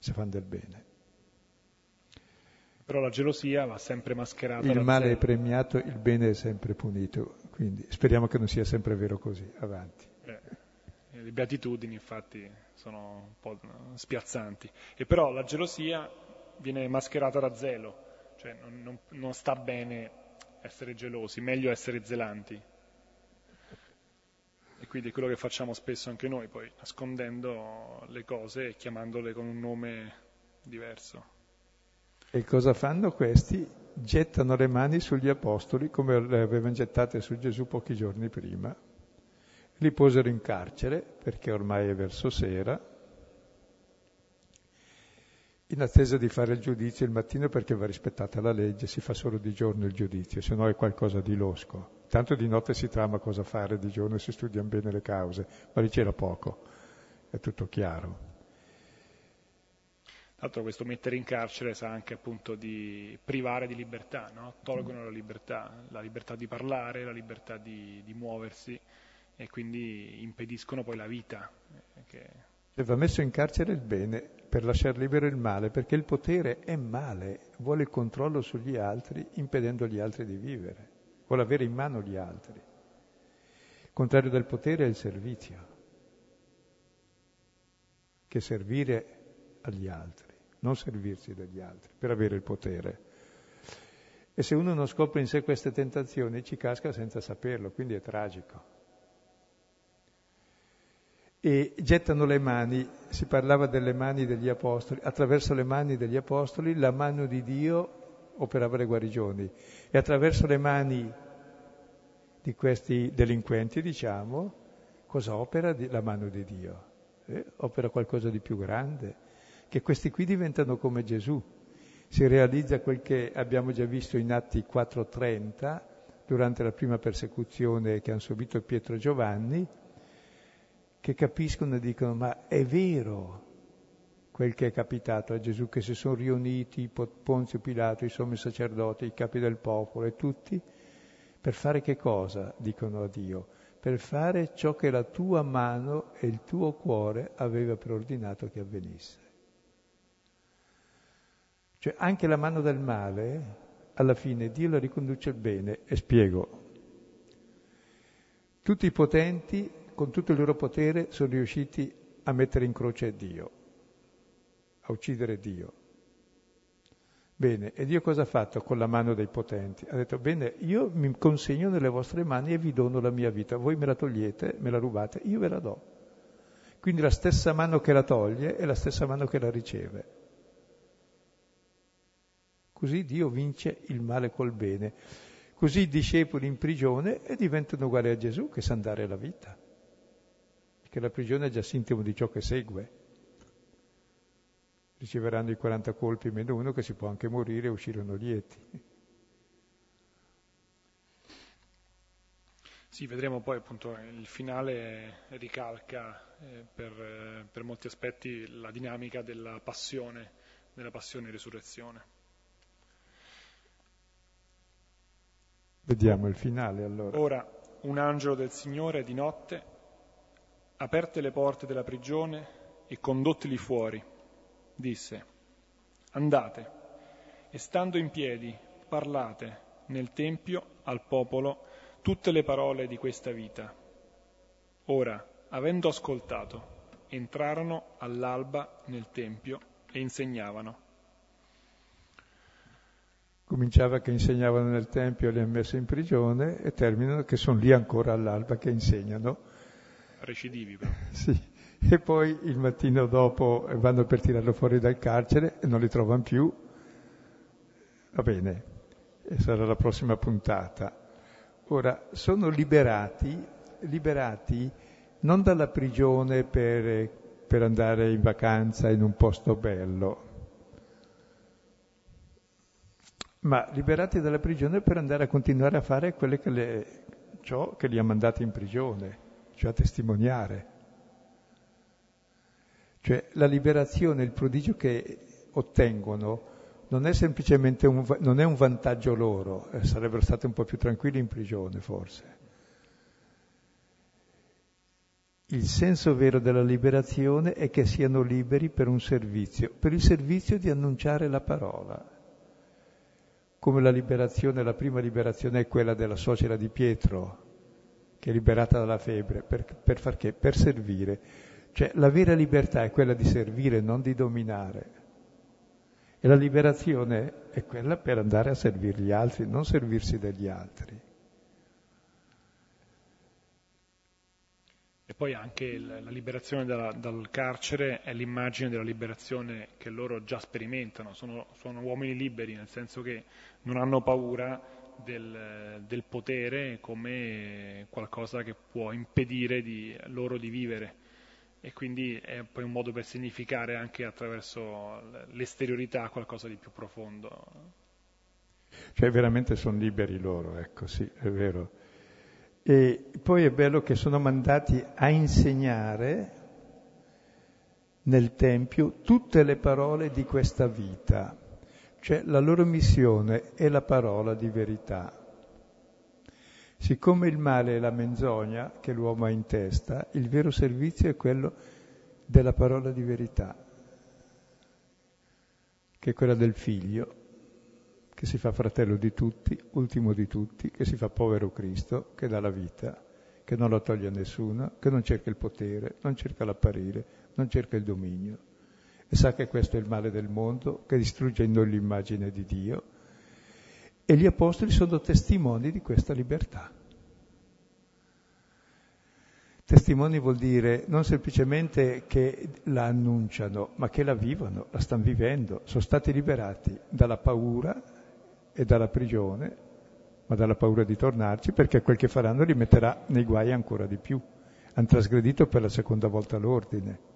S2: se fanno del bene.
S1: Però la gelosia va sempre mascherata.
S2: Il male è premiato, il bene è sempre punito, quindi speriamo che non sia sempre vero così. Avanti.
S1: Eh, le beatitudini infatti sono un po' spiazzanti. E però la gelosia viene mascherata da zelo, cioè non, non, non sta bene essere gelosi, meglio essere zelanti. Quindi quello che facciamo spesso anche noi, poi nascondendo le cose e chiamandole con un nome diverso.
S2: E cosa fanno questi? Gettano le mani sugli apostoli come le avevano gettate su Gesù pochi giorni prima. Li posero in carcere perché ormai è verso sera, in attesa di fare il giudizio il mattino perché va rispettata la legge, si fa solo di giorno il giudizio, se no è qualcosa di losco. Tanto di notte si trama cosa fare, di giorno si studiano bene le cause, ma lì c'era poco, è tutto chiaro.
S1: Tra l'altro questo mettere in carcere sa anche appunto di privare di libertà, no? tolgono la libertà, la libertà di parlare, la libertà di, di muoversi e quindi impediscono poi la vita.
S2: Eh, che... E va messo in carcere il bene per lasciare libero il male, perché il potere è male, vuole il controllo sugli altri impedendo agli altri di vivere vuole avere in mano gli altri. Il contrario del potere è il servizio, che è servire agli altri, non servirsi degli altri per avere il potere. E se uno non scopre in sé queste tentazioni ci casca senza saperlo, quindi è tragico. E gettano le mani, si parlava delle mani degli apostoli, attraverso le mani degli apostoli la mano di Dio operava le guarigioni e attraverso le mani di questi delinquenti, diciamo, cosa opera la mano di Dio? Eh? Opera qualcosa di più grande, che questi qui diventano come Gesù. Si realizza quel che abbiamo già visto in Atti 4.30, durante la prima persecuzione che hanno subito Pietro e Giovanni, che capiscono e dicono ma è vero quel che è capitato a Gesù, che si sono riuniti Ponzio Pilato, i sommi sacerdoti, i capi del popolo e tutti, per fare che cosa? dicono a Dio. Per fare ciò che la tua mano e il tuo cuore aveva preordinato che avvenisse. Cioè anche la mano del male, alla fine Dio la riconduce al bene. E spiego. Tutti i potenti, con tutto il loro potere, sono riusciti a mettere in croce Dio a uccidere Dio. Bene, e Dio cosa ha fatto con la mano dei potenti? Ha detto, bene, io mi consegno nelle vostre mani e vi dono la mia vita, voi me la togliete, me la rubate, io ve la do. Quindi la stessa mano che la toglie è la stessa mano che la riceve. Così Dio vince il male col bene. Così i discepoli in prigione e diventano uguali a Gesù che sa dare la vita. Perché la prigione è già sintomo di ciò che segue riceveranno i 40 colpi meno uno che si può anche morire e uscirono lieti.
S1: Sì, vedremo poi appunto il finale ricalca eh, per, per, molti aspetti la dinamica della passione, della passione e risurrezione.
S2: Vediamo il finale allora.
S1: Ora un angelo del Signore di notte, aperte le porte della prigione e condottili fuori, disse, andate e stando in piedi parlate nel Tempio al popolo tutte le parole di questa vita. Ora, avendo ascoltato, entrarono all'alba nel Tempio e insegnavano
S2: cominciava che insegnavano nel Tempio e li hanno messo in prigione e terminano che sono lì ancora all'alba che insegnano.
S1: Recidivi però.
S2: sì, e poi il mattino dopo vanno per tirarlo fuori dal carcere e non li trovano più. Va bene, e sarà la prossima puntata. Ora, sono liberati, liberati non dalla prigione per, per andare in vacanza in un posto bello, ma liberati dalla prigione per andare a continuare a fare che le, ciò che li ha mandati in prigione, cioè a testimoniare. Cioè la liberazione, il prodigio che ottengono non è semplicemente un, non è un vantaggio loro, eh, sarebbero stati un po' più tranquilli in prigione forse. Il senso vero della liberazione è che siano liberi per un servizio, per il servizio di annunciare la parola come la liberazione, la prima liberazione è quella della suocera di Pietro, che è liberata dalla febbre, per, per far che? Per servire. Cioè la vera libertà è quella di servire, non di dominare. E la liberazione è quella per andare a servire gli altri, non servirsi degli altri.
S1: E poi anche la liberazione dalla, dal carcere è l'immagine della liberazione che loro già sperimentano, sono, sono uomini liberi, nel senso che non hanno paura del, del, potere come qualcosa che può impedire di, loro di vivere. E quindi è poi un modo per significare anche attraverso l'esteriorità qualcosa di più profondo.
S2: Cioè veramente sono liberi loro, ecco, sì, è vero. E poi è bello che sono mandati a insegnare nel Tempio tutte le parole di questa vita, cioè la loro missione è la parola di verità. Siccome il male è la menzogna che l'uomo ha in testa, il vero servizio è quello della parola di verità, che è quella del figlio, che si fa fratello di tutti, ultimo di tutti, che si fa povero Cristo, che dà la vita, che non la toglie a nessuno, che non cerca il potere, non cerca l'apparire, non cerca il dominio. E sa che questo è il male del mondo, che distrugge in noi l'immagine di Dio. E gli apostoli sono testimoni di questa libertà. Testimoni vuol dire non semplicemente che la annunciano, ma che la vivono, la stanno vivendo, sono stati liberati dalla paura e dalla prigione, ma dalla paura di tornarci, perché quel che faranno li metterà nei guai ancora di più. Hanno trasgredito per la seconda volta l'ordine.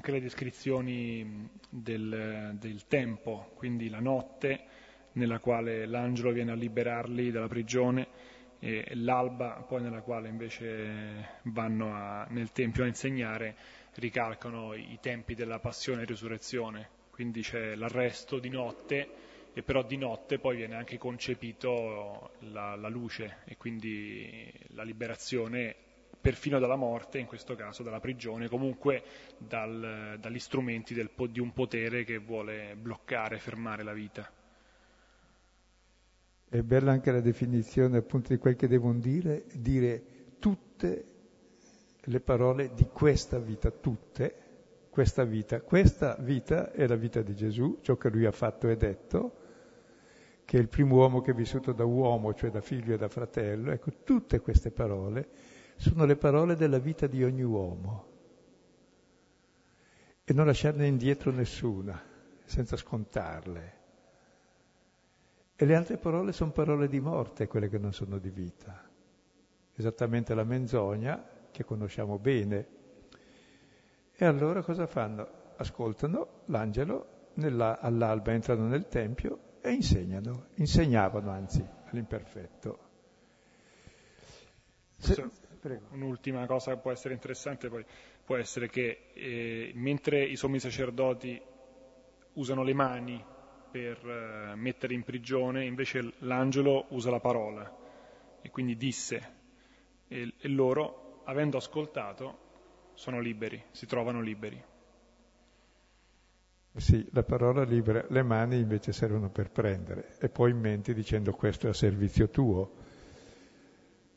S1: Anche le descrizioni del, del tempo, quindi la notte nella quale l'angelo viene a liberarli dalla prigione e l'alba poi nella quale invece vanno a, nel Tempio a insegnare, ricalcano i tempi della passione e risurrezione, quindi c'è l'arresto di notte e però di notte poi viene anche concepito la, la luce e quindi la liberazione perfino dalla morte, in questo caso dalla prigione, comunque dal, dagli strumenti del, di un potere che vuole bloccare, fermare la vita.
S2: È bella anche la definizione appunto di quel che devono dire, dire tutte le parole di questa vita, tutte, questa vita. Questa vita è la vita di Gesù, ciò che lui ha fatto e detto, che è il primo uomo che è vissuto da uomo, cioè da figlio e da fratello. Ecco, tutte queste parole sono le parole della vita di ogni uomo. E non lasciarne indietro nessuna, senza scontarle. E le altre parole sono parole di morte, quelle che non sono di vita. Esattamente la menzogna, che conosciamo bene, e allora cosa fanno? Ascoltano l'angelo, nella, all'alba entrano nel Tempio e insegnano, insegnavano anzi all'imperfetto.
S1: Se, un'ultima cosa che può essere interessante poi può essere che eh, mentre i sommi sacerdoti usano le mani per eh, mettere in prigione, invece l'angelo usa la parola e quindi disse e, e loro, avendo ascoltato, sono liberi, si trovano liberi.
S2: Sì, la parola libera, le mani invece servono per prendere e poi in mente dicendo questo è a servizio tuo.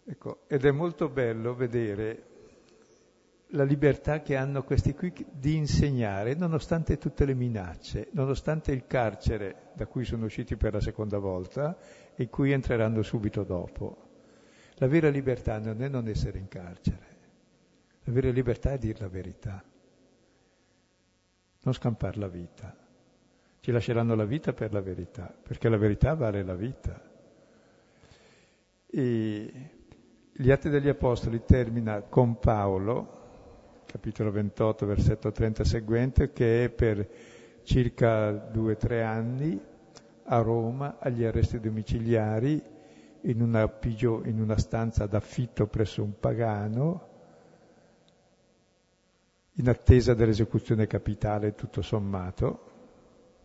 S2: Ecco, ed è molto bello vedere la libertà che hanno questi qui di insegnare, nonostante tutte le minacce, nonostante il carcere da cui sono usciti per la seconda volta e cui entreranno subito dopo. La vera libertà non è non essere in carcere, la vera libertà è dire la verità, non scampare la vita. Ci lasceranno la vita per la verità, perché la verità vale la vita. E gli Atti degli Apostoli termina con Paolo, capitolo 28, versetto 30 seguente, che è per circa due o tre anni a Roma agli arresti domiciliari in una, pigio, in una stanza d'affitto presso un pagano, in attesa dell'esecuzione capitale tutto sommato,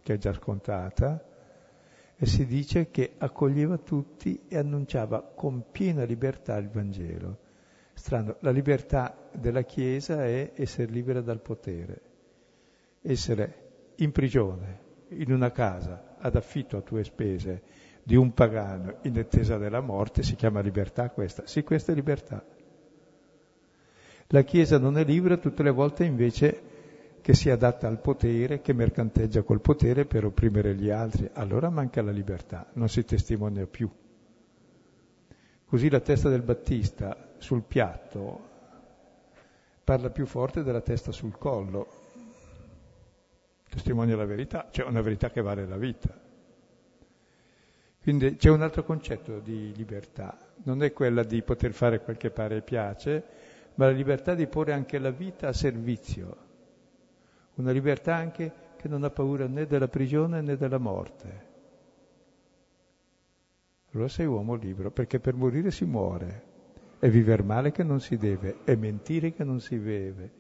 S2: che è già scontata, e si dice che accoglieva tutti e annunciava con piena libertà il Vangelo. Strano, la libertà della Chiesa è essere libera dal potere, essere in prigione, in una casa, ad affitto a tue spese, di un pagano in attesa della morte, si chiama libertà questa. Sì, questa è libertà. La Chiesa non è libera tutte le volte invece che si adatta al potere, che mercanteggia col potere per opprimere gli altri. Allora manca la libertà, non si testimonia più. Così la testa del Battista sul piatto parla più forte della testa sul collo, testimonia la verità, cioè una verità che vale la vita. Quindi c'è un altro concetto di libertà, non è quella di poter fare quel che pare e piace, ma la libertà di porre anche la vita a servizio, una libertà anche che non ha paura né della prigione né della morte. Allora sei uomo libero, perché per morire si muore, è vivere male che non si deve, è mentire che non si deve,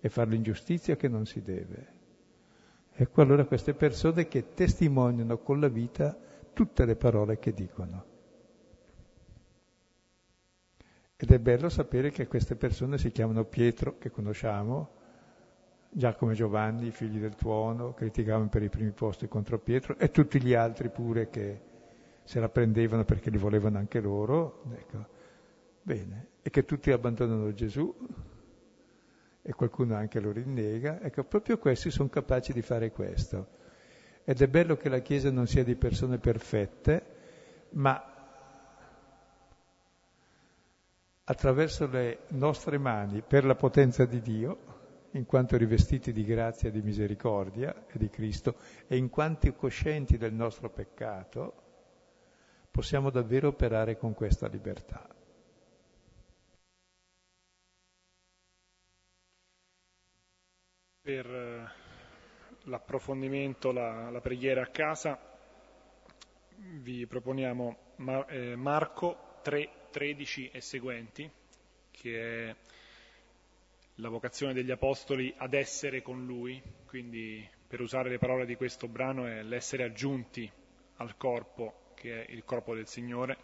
S2: è fare l'ingiustizia che non si deve. Ecco allora queste persone che testimoniano con la vita tutte le parole che dicono. Ed è bello sapere che queste persone si chiamano Pietro, che conosciamo, Giacomo e Giovanni, figli del tuono, criticavano per i primi posti contro Pietro, e tutti gli altri pure che se la prendevano perché li volevano anche loro, ecco. bene, e che tutti abbandonano Gesù e qualcuno anche lo rinnega, ecco, proprio questi sono capaci di fare questo. Ed è bello che la Chiesa non sia di persone perfette, ma attraverso le nostre mani, per la potenza di Dio, in quanto rivestiti di grazia e di misericordia e di Cristo, e in quanto coscienti del nostro peccato, possiamo davvero operare con questa libertà.
S1: Per eh, l'approfondimento, la, la preghiera a casa, vi proponiamo Mar- eh, Marco 3, 13 e seguenti, che è la vocazione degli Apostoli ad essere con Lui, quindi per usare le parole di questo brano è l'essere aggiunti al corpo che è il corpo del Signore.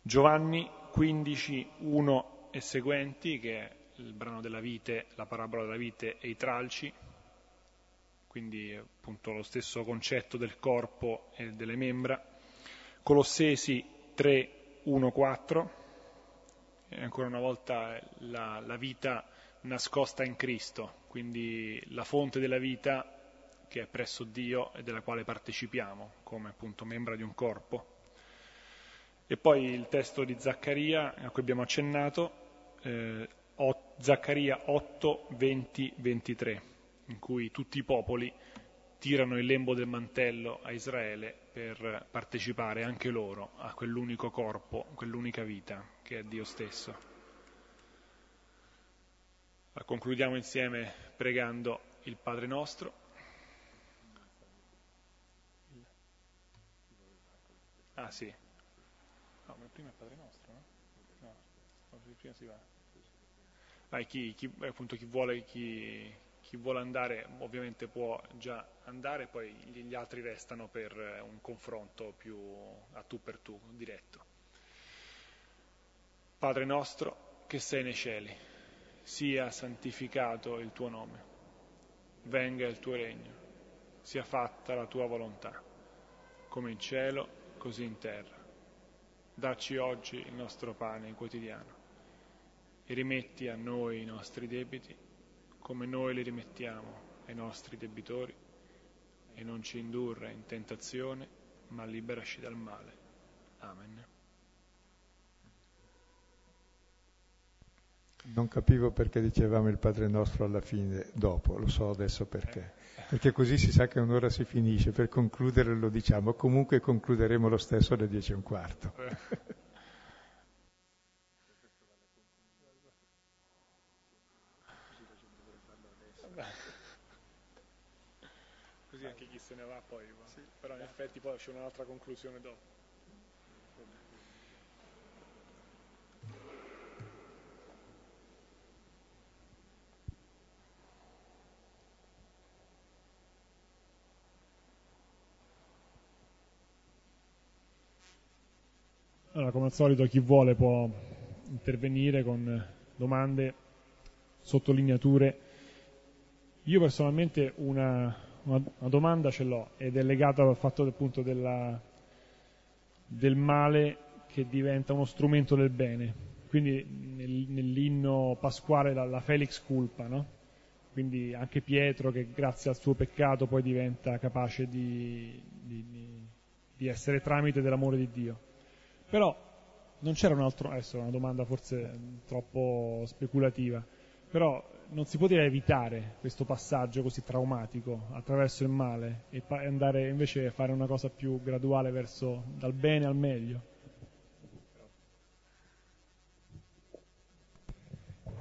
S1: Giovanni 15, 1 e seguenti, che è il brano della vite, la parabola della vite e i tralci, quindi appunto lo stesso concetto del corpo e delle membra. Colossesi 3, 1, 4, e ancora una volta la, la vita nascosta in Cristo, quindi la fonte della vita che è presso Dio e della quale partecipiamo come appunto membra di un corpo. E poi il testo di Zaccaria a cui abbiamo accennato, eh, Zaccaria 8, 20, 23, in cui tutti i popoli tirano il lembo del mantello a Israele per partecipare anche loro a quell'unico corpo, quell'unica vita che è Dio stesso. Concludiamo insieme pregando il Padre nostro. Ah sì. No, ma prima è Padre nostro, no? No, prima si va. Ah, chi, chi, appunto, chi vuole, chi, chi vuole andare ovviamente può già andare, poi gli altri restano per eh, un confronto più a tu per tu, diretto. Padre nostro che sei nei cieli, sia santificato il tuo nome, venga il tuo regno, sia fatta la tua volontà, come in cielo, così in terra. Dacci oggi il nostro pane quotidiano e rimetti a noi i nostri debiti come noi li rimettiamo ai nostri debitori e non ci indurre in tentazione, ma liberaci dal male. Amen.
S2: Non capivo perché dicevamo il Padre nostro alla fine, dopo, lo so adesso perché. Perché così si sa che un'ora si finisce, per concludere lo diciamo, comunque concluderemo lo stesso alle dieci e un quarto.
S1: Così anche chi se ne va poi, sì. però in effetti poi c'è un'altra conclusione dopo. Allora, come al solito, chi vuole può intervenire con domande, sottolineature. Io personalmente una, una, una domanda ce l'ho ed è legata al fatto appunto della, del male che diventa uno strumento del bene. Quindi nel, nell'inno pasquale la, la Felix culpa, no? Quindi anche Pietro che grazie al suo peccato poi diventa capace di, di, di essere tramite dell'amore di Dio. Però non c'era un altro, adesso è una domanda forse troppo speculativa, però non si poteva evitare questo passaggio così traumatico attraverso il male e andare invece a fare una cosa più graduale verso dal bene al meglio.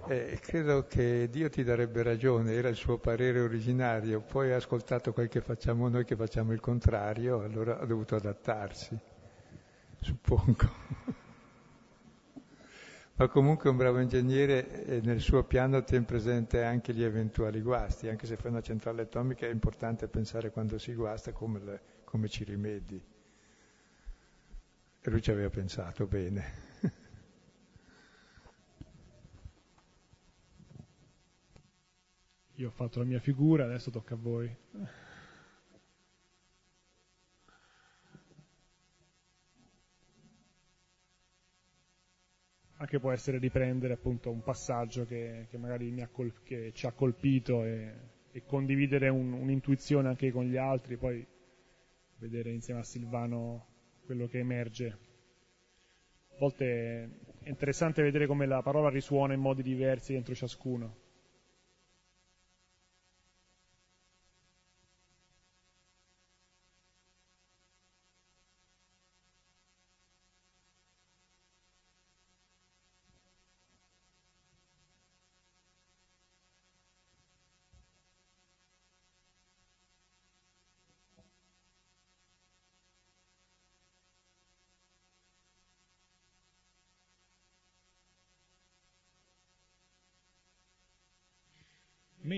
S2: Eh, credo che Dio ti darebbe ragione, era il suo parere originario, poi ha ascoltato quel che facciamo noi che facciamo il contrario, allora ha dovuto adattarsi suppongo. Ma comunque un bravo ingegnere eh, nel suo piano tiene presente anche gli eventuali guasti, anche se fai una centrale atomica è importante pensare quando si guasta come, le, come ci rimedi. E lui ci aveva pensato bene.
S1: Io ho fatto la mia figura, adesso tocca a voi. Anche può essere riprendere appunto un passaggio che, che magari col, che ci ha colpito e, e condividere un, un'intuizione anche con gli altri, poi vedere insieme a Silvano quello che emerge. A volte è interessante vedere come la parola risuona in modi diversi dentro ciascuno.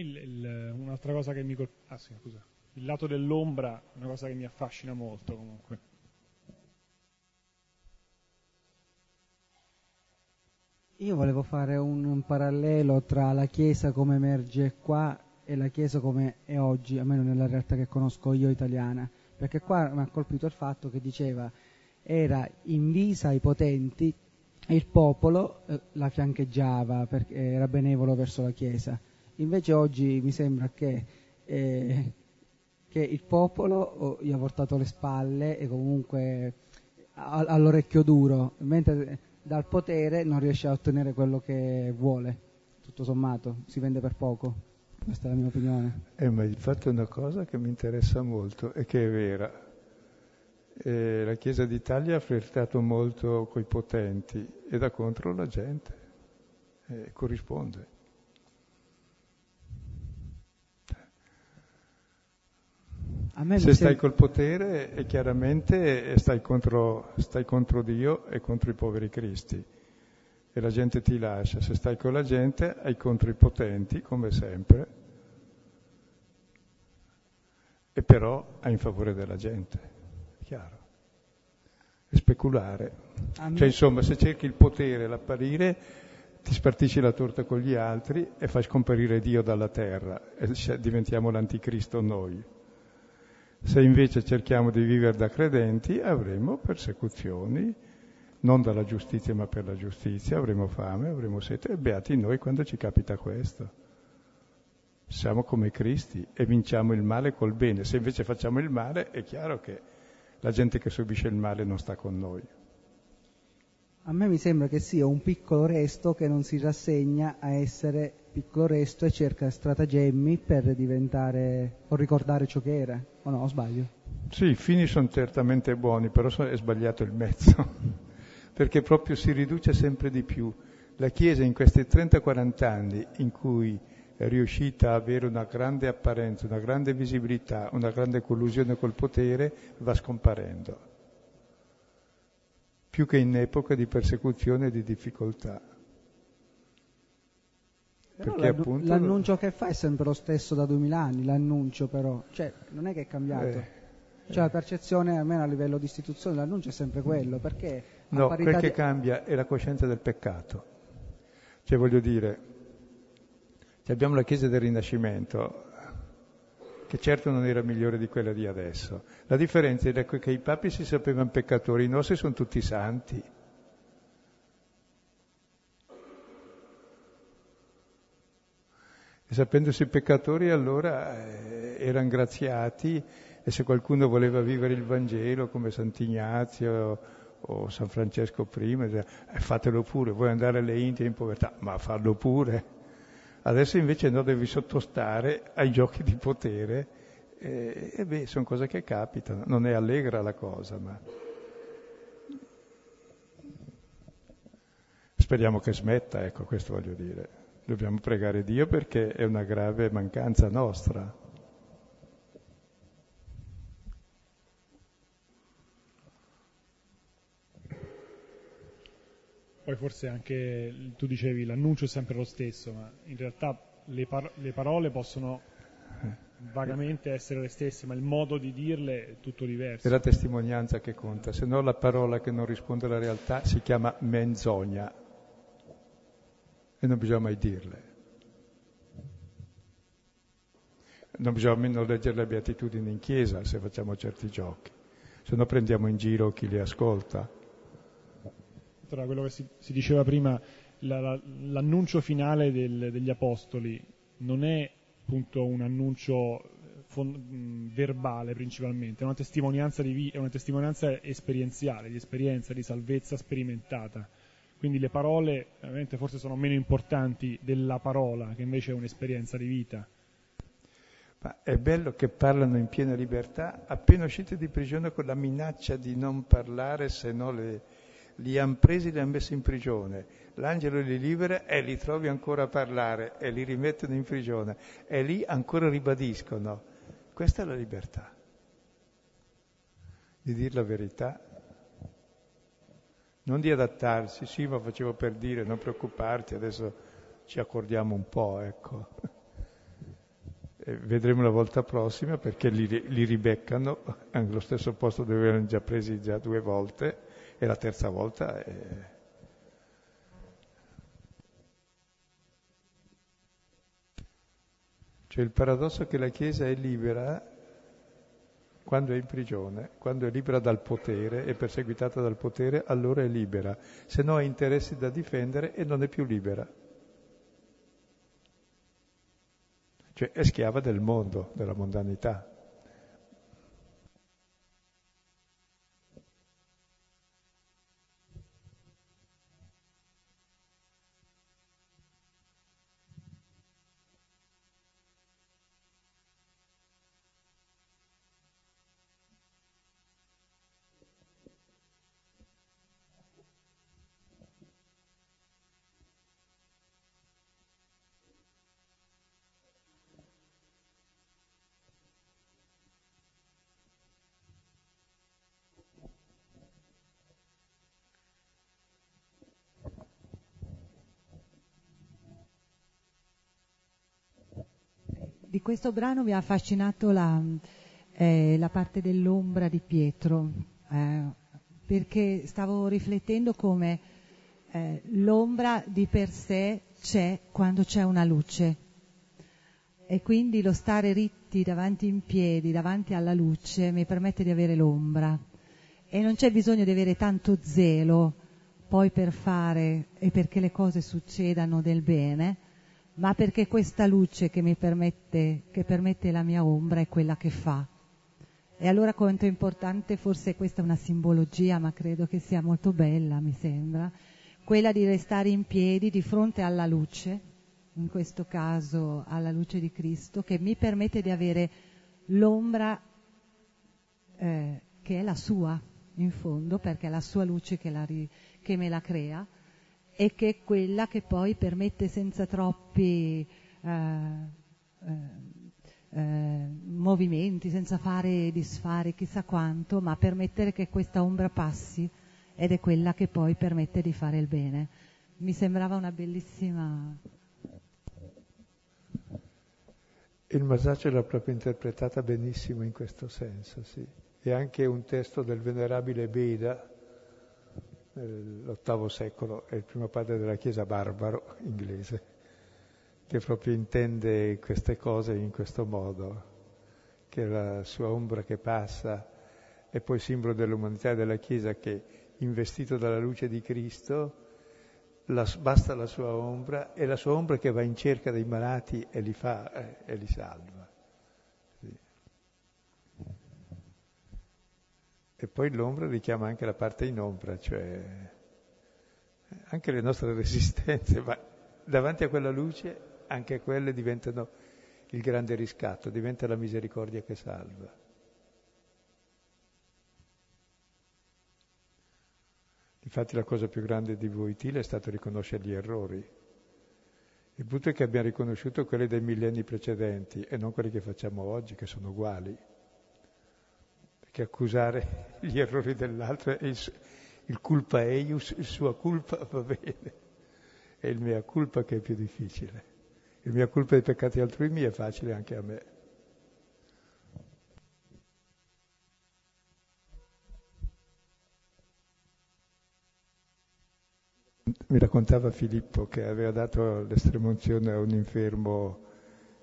S1: Il, il, un'altra cosa che mi colpisce, ah sì, scusa, il lato dell'ombra è una cosa che mi affascina molto comunque.
S3: Io volevo fare un, un, parallelo tra la Chiesa come emerge qua e la Chiesa come è oggi, almeno nella realtà che conosco io italiana, perché qua mi ha colpito il fatto che diceva era invisa ai potenti e il popolo eh, la fiancheggiava perché era benevolo verso la Chiesa Invece oggi mi sembra che, eh, che il popolo oh, gli ha portato le spalle e comunque all'orecchio duro, mentre dal potere non riesce a ottenere quello che vuole, tutto sommato, si vende per poco. Questa è la mia opinione.
S2: Eh, ma è una cosa che mi interessa molto e che è vera. Eh, la Chiesa d'Italia ha flirtato molto coi potenti e da contro la gente eh, corrisponde. Se stai col potere e chiaramente stai contro, stai contro Dio e contro i poveri cristi e la gente ti lascia. Se stai con la gente hai contro i potenti, come sempre, e però è in favore della gente, chiaro. E speculare. Cioè insomma, se cerchi il potere, l'apparire, ti spartisci la torta con gli altri e fai scomparire Dio dalla terra e diventiamo l'anticristo noi. Se invece cerchiamo di vivere da credenti avremo persecuzioni, non dalla giustizia ma per la giustizia, avremo fame, avremo sete e beati noi quando ci capita questo. Siamo come Cristi e vinciamo il male col bene. Se invece facciamo il male è chiaro che la gente che subisce il male non sta con noi.
S3: A me mi sembra che sia un piccolo resto che non si rassegna a essere piccolo resto e cerca stratagemmi per diventare o ricordare ciò che era. O no, sbaglio?
S2: Sì, i fini sono certamente buoni, però è sbagliato il mezzo, perché proprio si riduce sempre di più. La Chiesa in questi 30-40 anni in cui è riuscita a avere una grande apparenza, una grande visibilità, una grande collusione col potere, va scomparendo più che in epoca di persecuzione e di difficoltà.
S3: Perché appunto... L'annuncio che fa è sempre lo stesso da duemila anni, l'annuncio però, cioè non è che è cambiato. Eh, cioè la percezione, almeno a livello di istituzione, l'annuncio è sempre quello, perché...
S2: No, quel che cambia è la coscienza del peccato. Cioè voglio dire, abbiamo la Chiesa del Rinascimento, che certo non era migliore di quella di adesso. La differenza è che i papi si sapevano peccatori, i nostri sono tutti santi. E sapendosi peccatori allora eh, erano graziati e se qualcuno voleva vivere il Vangelo come Sant'Ignazio o San Francesco prima, eh, fatelo pure, vuoi andare alle Indie in povertà, ma fallo pure. Adesso invece no, devi sottostare ai giochi di potere e, e beh, sono cose che capitano, non è allegra la cosa, ma speriamo che smetta, ecco, questo voglio dire. Dobbiamo pregare Dio perché è una grave mancanza nostra.
S1: Poi forse anche tu dicevi l'annuncio è sempre lo stesso, ma in realtà le, par- le parole possono vagamente essere le stesse, ma il modo di dirle è tutto diverso.
S2: È la testimonianza che conta, se no la parola che non risponde alla realtà si chiama menzogna e non bisogna mai dirle. Non bisogna nemmeno leggere le beatitudini in chiesa se facciamo certi giochi, se no prendiamo in giro chi le ascolta
S1: tra quello che si, si diceva prima, la, la, l'annuncio finale del, degli apostoli non è appunto un annuncio fon, verbale principalmente, è una testimonianza, di, è una testimonianza esperienziale, di esperienza, di salvezza sperimentata. Quindi le parole ovviamente forse sono meno importanti della parola, che invece è un'esperienza di vita.
S2: Ma è bello che parlano in piena libertà, appena uscite di prigione con la minaccia di non parlare se no le, li hanno presi e li hanno messi in prigione. L'angelo li libera e li trovi ancora a parlare e li rimettono in prigione e lì ancora ribadiscono. Questa è la libertà, di dire la verità, non di adattarsi, sì ma facevo per dire non preoccuparti, adesso ci accordiamo un po', ecco. E vedremo la volta prossima perché li, li ribeccano anche lo stesso posto dove erano già presi già due volte e la terza volta è... Cioè il paradosso è che la Chiesa è libera quando è in prigione, quando è libera dal potere, è perseguitata dal potere, allora è libera, se no ha interessi da difendere e non è più libera. Cioè è schiava del mondo, della mondanità.
S4: Di questo brano mi ha affascinato la, è la parte dell'ombra di Pietro, eh, perché stavo riflettendo come eh, l'ombra di per sé c'è quando c'è una luce. E quindi lo stare ritti davanti in piedi, davanti alla luce, mi permette di avere l'ombra. E non c'è bisogno di avere tanto zelo poi per fare e perché le cose succedano del bene, ma perché questa luce che mi permette, che permette la mia ombra è quella che fa. E allora quanto è importante, forse questa è una simbologia, ma credo che sia molto bella, mi sembra, quella di restare in piedi di fronte alla luce, in questo caso alla luce di Cristo, che mi permette di avere l'ombra eh, che è la sua, in fondo, perché è la sua luce che la, ri- che me la crea e che è quella che poi permette senza troppi eh, eh, eh, movimenti, senza fare e disfare chissà quanto, ma permettere che questa ombra passi ed è quella che poi permette di fare il bene. Mi sembrava una bellissima...
S2: Il Masaccio l'ha proprio interpretata benissimo in questo senso, sì. E anche un testo del venerabile Beda, nell'ottavo secolo, è il primo padre della Chiesa barbaro inglese, che proprio intende queste cose in questo modo, che la sua ombra che passa è poi simbolo dell'umanità della Chiesa che, investito dalla luce di Cristo, la, basta la sua ombra, è la sua ombra che va in cerca dei malati e li, fa, eh, e li salva. E poi l'ombra richiama anche la parte in ombra, cioè anche le nostre resistenze, ma davanti a quella luce anche quelle diventano il grande riscatto, diventa la misericordia che salva. Infatti la cosa più grande di Voitile è stato riconoscere gli errori. Il punto è che abbiamo riconosciuto quelli dei millenni precedenti e non quelli che facciamo oggi, che sono uguali che accusare gli errori dell'altro, il, il culpa eius, il sua colpa va bene, è il mia colpa che è più difficile. Il mia colpa dei peccati altrui mi è facile anche a me. Mi raccontava Filippo che aveva dato l'estremunzione a un infermo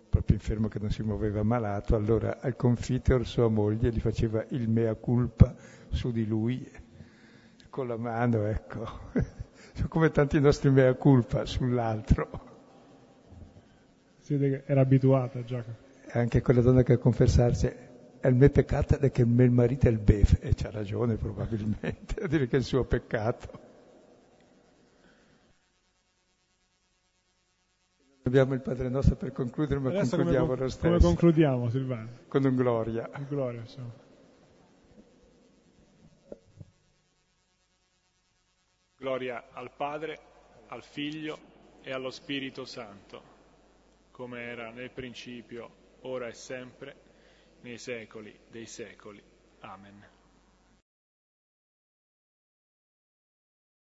S2: proprio infermo che non si muoveva malato, allora al confiteor sua moglie gli faceva il mea culpa su di lui, con la mano, ecco, come tanti nostri mea culpa sull'altro.
S1: Era abituata già.
S2: Anche quella donna che a confessarsi è il mio peccato è che il mio marito è il bef, e c'ha ragione probabilmente a dire che è il suo peccato. Abbiamo il Padre nostro per concludere, ma
S1: Adesso
S2: concludiamo
S1: come,
S2: lo stesso.
S1: Come concludiamo, Silvano?
S2: Con un gloria.
S1: Il gloria, insomma. Gloria al Padre, al Figlio e allo Spirito Santo, come era nel principio, ora e sempre, nei secoli dei secoli. Amen.